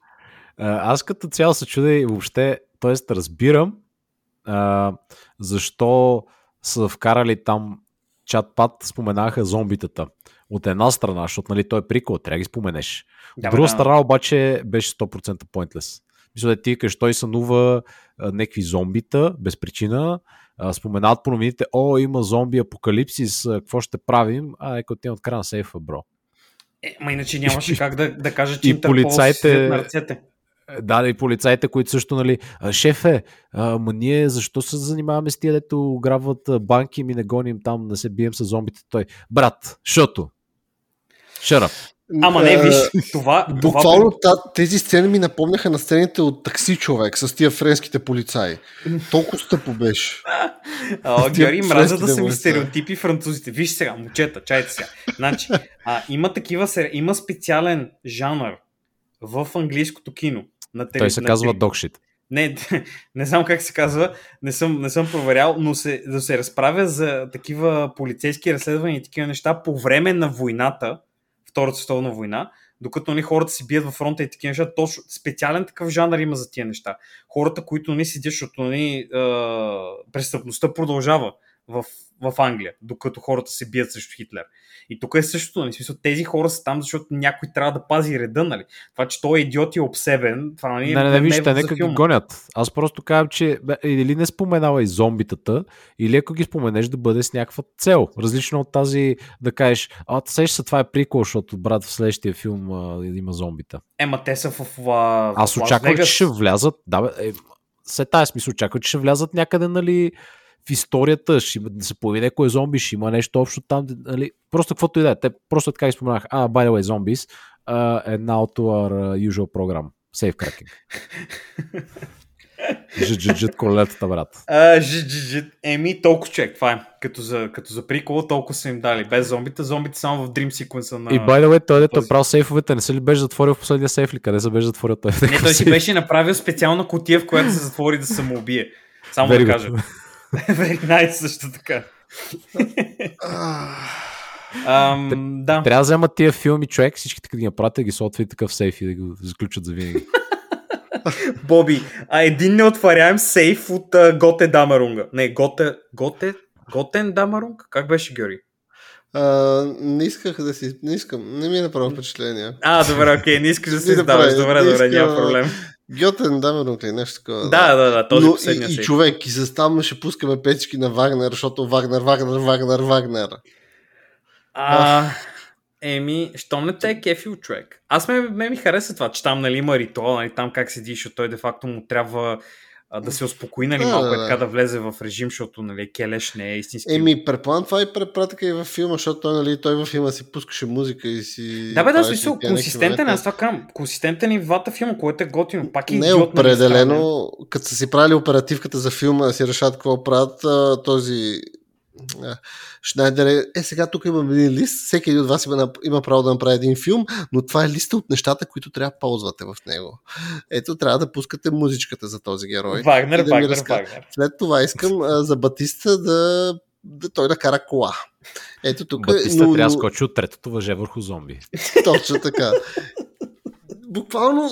Аз като цяло се чудя и въобще, т.е. разбирам а, защо са вкарали там чат-пат, споменаха зомбитата. От една страна, защото нали, той е прикол, трябва да ги споменеш. От Да, друга бе, да. страна обаче беше 100% pointless. Мисля да ти кажеш, той сънува някакви зомбита, без причина, споменават по новините, о, има зомби апокалипсис, какво ще правим? А, еко ти от края на сейфа, бро. Е, ма иначе нямаше как да, да кажа, че И Интерпол седят на ръцете. Е, Да, и полицаите, които също, нали, «А, шефе, а, ма ние защо се занимаваме с тия, дето грабват банки, ми не гоним там, да се бием с зомбите. Той, брат, защото. Up. Ама не, Е, виж, това... Буквално това... тези сцени ми напомняха на сцените от такси човек с тия френските полицаи. Толкова стъпо беше. А, Георги, мраза да са ми стереотипи французите. Виж сега, момчета, чайте сега. Значи, а, има такива, сери- има специален жанр в английското кино. На теле- Той се на казва докшит. Не, не знам как се казва, не съм, не съм проверял, но се, да се разправя за такива полицейски разследвания и такива неща по време на войната, Втората световна война, докато нали, хората си бият във фронта и такива неща, точно специален такъв жанр има за тия неща. Хората, които не седят, защото нали, престъпността продължава в, в Англия, докато хората се бият срещу Хитлер. И тук е същото, нали? Смисъл, тези хора са там, защото някой трябва да пази реда, нали? Това, че той е идиот и обсебен, това нали, Не, не, не, виж, те за нека ги гонят. Аз просто казвам, че или не споменава и зомбитата, или ако ги споменеш да бъде с някаква цел. Различно от тази да кажеш, а, сеш се, това е прикол, защото брат в следващия филм а, има зомбита. Ема те са в, в, в Аз очаквах, че ще влязат. Да, бе, е, се тая смисъл, очаквах, че ще влязат някъде, нали, в историята, ще има, да се появи някой зомби, ще има нещо общо там, нали, просто каквото и да е. Те просто така ги споменах. А, by the way, zombies, uh, and now to our usual program. Safe cracking. Жиджиджит колетата, брат. А, жи, жи, жи. Еми, толкова човек, това е. Като за, като за прикола, толкова са им дали. Без зомбите, зомбите само в Dream Sequence на... И by the way, той дето е този. правил сейфовете, не се ли беше затворил в последния сейф ли? Къде се беше затворил той? Не, той си беше направил специална котия, в която се затвори да се самоубие. Само Very да кажа. Very nice също така. Ам, да. Трябва да вземат тия филми, човек, всичките като ги направят, да ги в такъв сейф и да го заключат за винаги. Боби, а един неотваряем сейф от а, Готе Дамарунга. Не, Готе... Готе... Готен Дамарунг? Как беше, Георги? А, не исках да си... Не искам. Не ми е направо впечатление. А, добре, окей, не искаш да да издаваш. Добре, добре, няма проблем. Гьотен Дамерунг ли нещо такова? Да, да, да, този Но и, и човек, и с там ще пускаме печки на Вагнер, защото Вагнер, Вагнер, Вагнер, Вагнер. А, еми, що не те е кефил човек? Аз ме, ме ми хареса това, че там нали, има ритуал, нали, там как седи, защото той де факто му трябва а, да се успокои, нали, Да, малко да, е да. така да влезе в режим, защото, нали, Келеш не е истински. Еми, предполагам това и препратка и във филма, защото той, нали, той във филма си пускаше музика и си... да, бе, да, смисъл, консистентен, аз това казвам, консистентен и двата филма, което е готино. Пак е Не, определено, като са си правили оперативката за филма, да си решат какво правят, този Шнайдер е, е, сега тук имам един лист, всеки един от вас има, има право да направи един филм, но това е листа от нещата, които трябва да ползвате в него. Ето, трябва да пускате музичката за този герой. Вагнер, да Вагнер, разка- Вагнер. След това искам а, за Батиста да, да той да кара кола. Ето тук Батиста трябва да скочи от третото въже върху зомби. точно така. Буквално,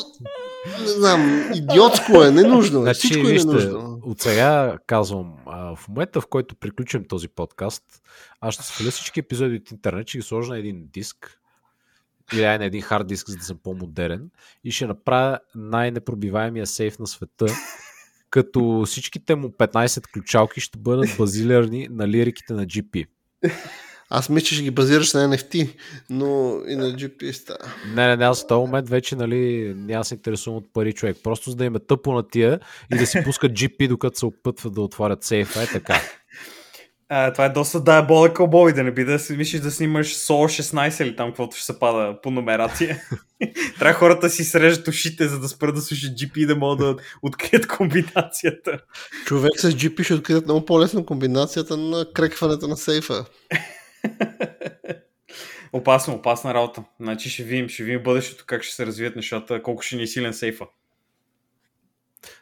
не знам, идиотско е, ненужно е. Значи, Всичко е вижте, ненужно. от сега казвам, а, в момента в който приключим този подкаст, аз ще сваля всички епизоди от интернет, ще ги сложа на един диск или на един хард диск, за да съм по-модерен и ще направя най-непробиваемия сейф на света, като всичките му 15 ключалки ще бъдат базирани на лириките на GP. Аз мисля, че ще ги базираш на NFT, но и на GP става. Не, не, не, аз в този момент вече нали, няма да се интересувам от пари човек. Просто за да им е тъпо на тия и да си пускат GP, докато се опътват да отварят сейфа. Е така. А, това е доста Diabolical Boy, да не би да си мислиш да снимаш Soul 16 или там, каквото ще се пада по номерация. Трябва хората да си срежат ушите, за да спрат да слушат GP и да могат да открият комбинацията. Човек с GP ще открият много по-лесно комбинацията на крекването на сейфа. Опасно, опасна работа. Значи ще видим, ще видим бъдещето как ще се развият нещата, колко ще ни е силен сейфа.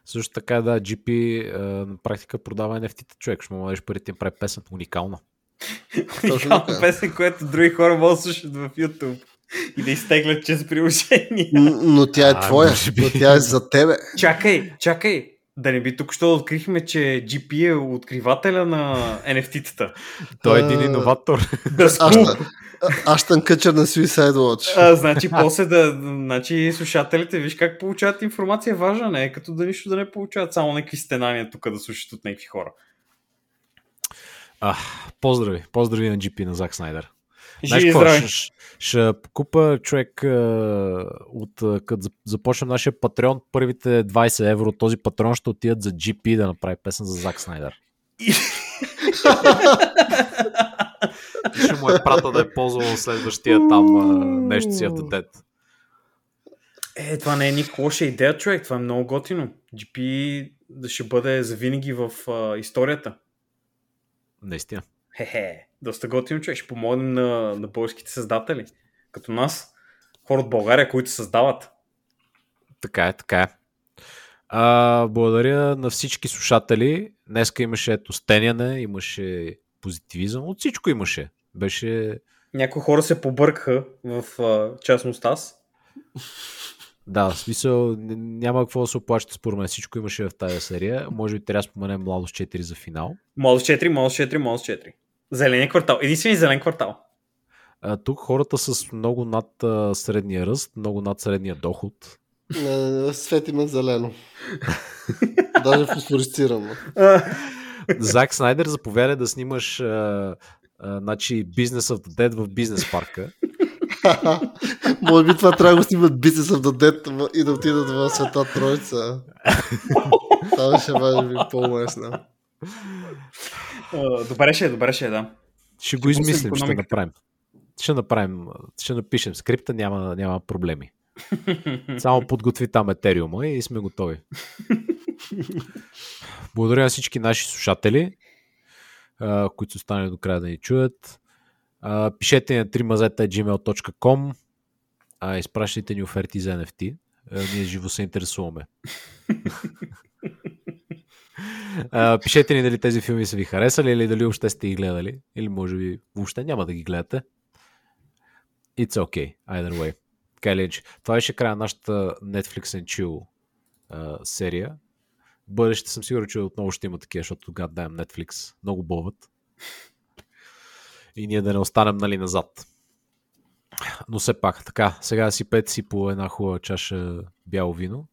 Също така, да, GP а, на практика продава NFT-та човек. Ще му дадеш парите им прави песен уникална. Уникална песен, която други хора могат да слушат в YouTube и да изтеглят чрез приложение. Но тя е А, твоя, би. но тя е за тебе. Чакай, чакай. Да не би тук, що открихме, че GP е откривателя на NFT-тата. Той е един иноватор. Да Аштан, Аштан Къчър на Suicide Watch. А, значи, после да. Значи, слушателите, виж как получават информация важна, не е като да нищо да не получават, само някакви стенания тук да слушат от някакви хора. А, поздрави. Поздрави на GP на Зак Снайдер. Живи и какво? здрави! Ще, ще купа човек от като зап- започнем нашия патреон, първите 20 евро, този патрон ще отидат за GP да направи песен за Зак Снайдер. ще му е прата да е ползвал следващия там нещо си в дет. Е, това не е никаква лоша идея, човек. Това е много готино. GP да ще бъде завинаги в а, историята. Наистина. Хе-хе, доста готино, човек. Ще помогнем на, на българските създатели. Като нас. Хора от България, които създават. Така е, така е. А, благодаря на всички слушатели. Днеска имаше ето стеняне, имаше позитивизъм, от всичко имаше. Беше Някои хора се побъркаха, в а, частност аз. Да, в смисъл няма какво да се оплаща според мен. Всичко имаше в тази серия. Може би трябва да споменем Младост 4 за финал. Младост 4, Младост 4, Младост 4. Зеления квартал. Единственият зелен квартал. А, тук хората с много над а, средния ръст, много над средния доход. Е, Свети ме зелено. Даже фосфорисцирано. Зак Снайдер заповяда да снимаш а, а, значи, Business of the Dead в бизнес парка. Може би това трябва да го снимат бизнес в дадет и да отидат в Света Троица. Това ще бъде по-лесно. Добре ще е, добре ще е, да. Ще го измислим, ще направим. Ще направим, ще напишем скрипта, няма, няма проблеми. Само подготви там етериума и сме готови. Благодаря на всички наши слушатели, които са останали до края да ни чуят. Пишете на 3mazeta.gmail.com а, Изпращайте ни оферти за NFT. А, Ние живо се интересуваме. Пишете ни дали тези филми са ви харесали или дали въобще сте ги гледали. Или може би въобще няма да ги гледате. It's okay, either way. Така. Това беше края на нашата Netflix and Chill а, серия. В бъдеще съм сигурен, че отново ще има такива, защото гадаем Netflix много бълват. И ние да не останем нали назад. Но все пак, така, сега си пете си по една хубава чаша бяло вино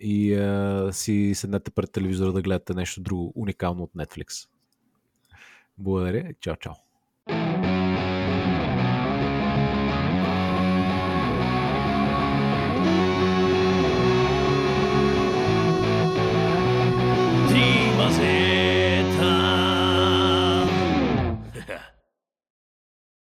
и а, си седнете пред телевизора да гледате нещо друго уникално от Netflix. Благодаря чао, чао. 風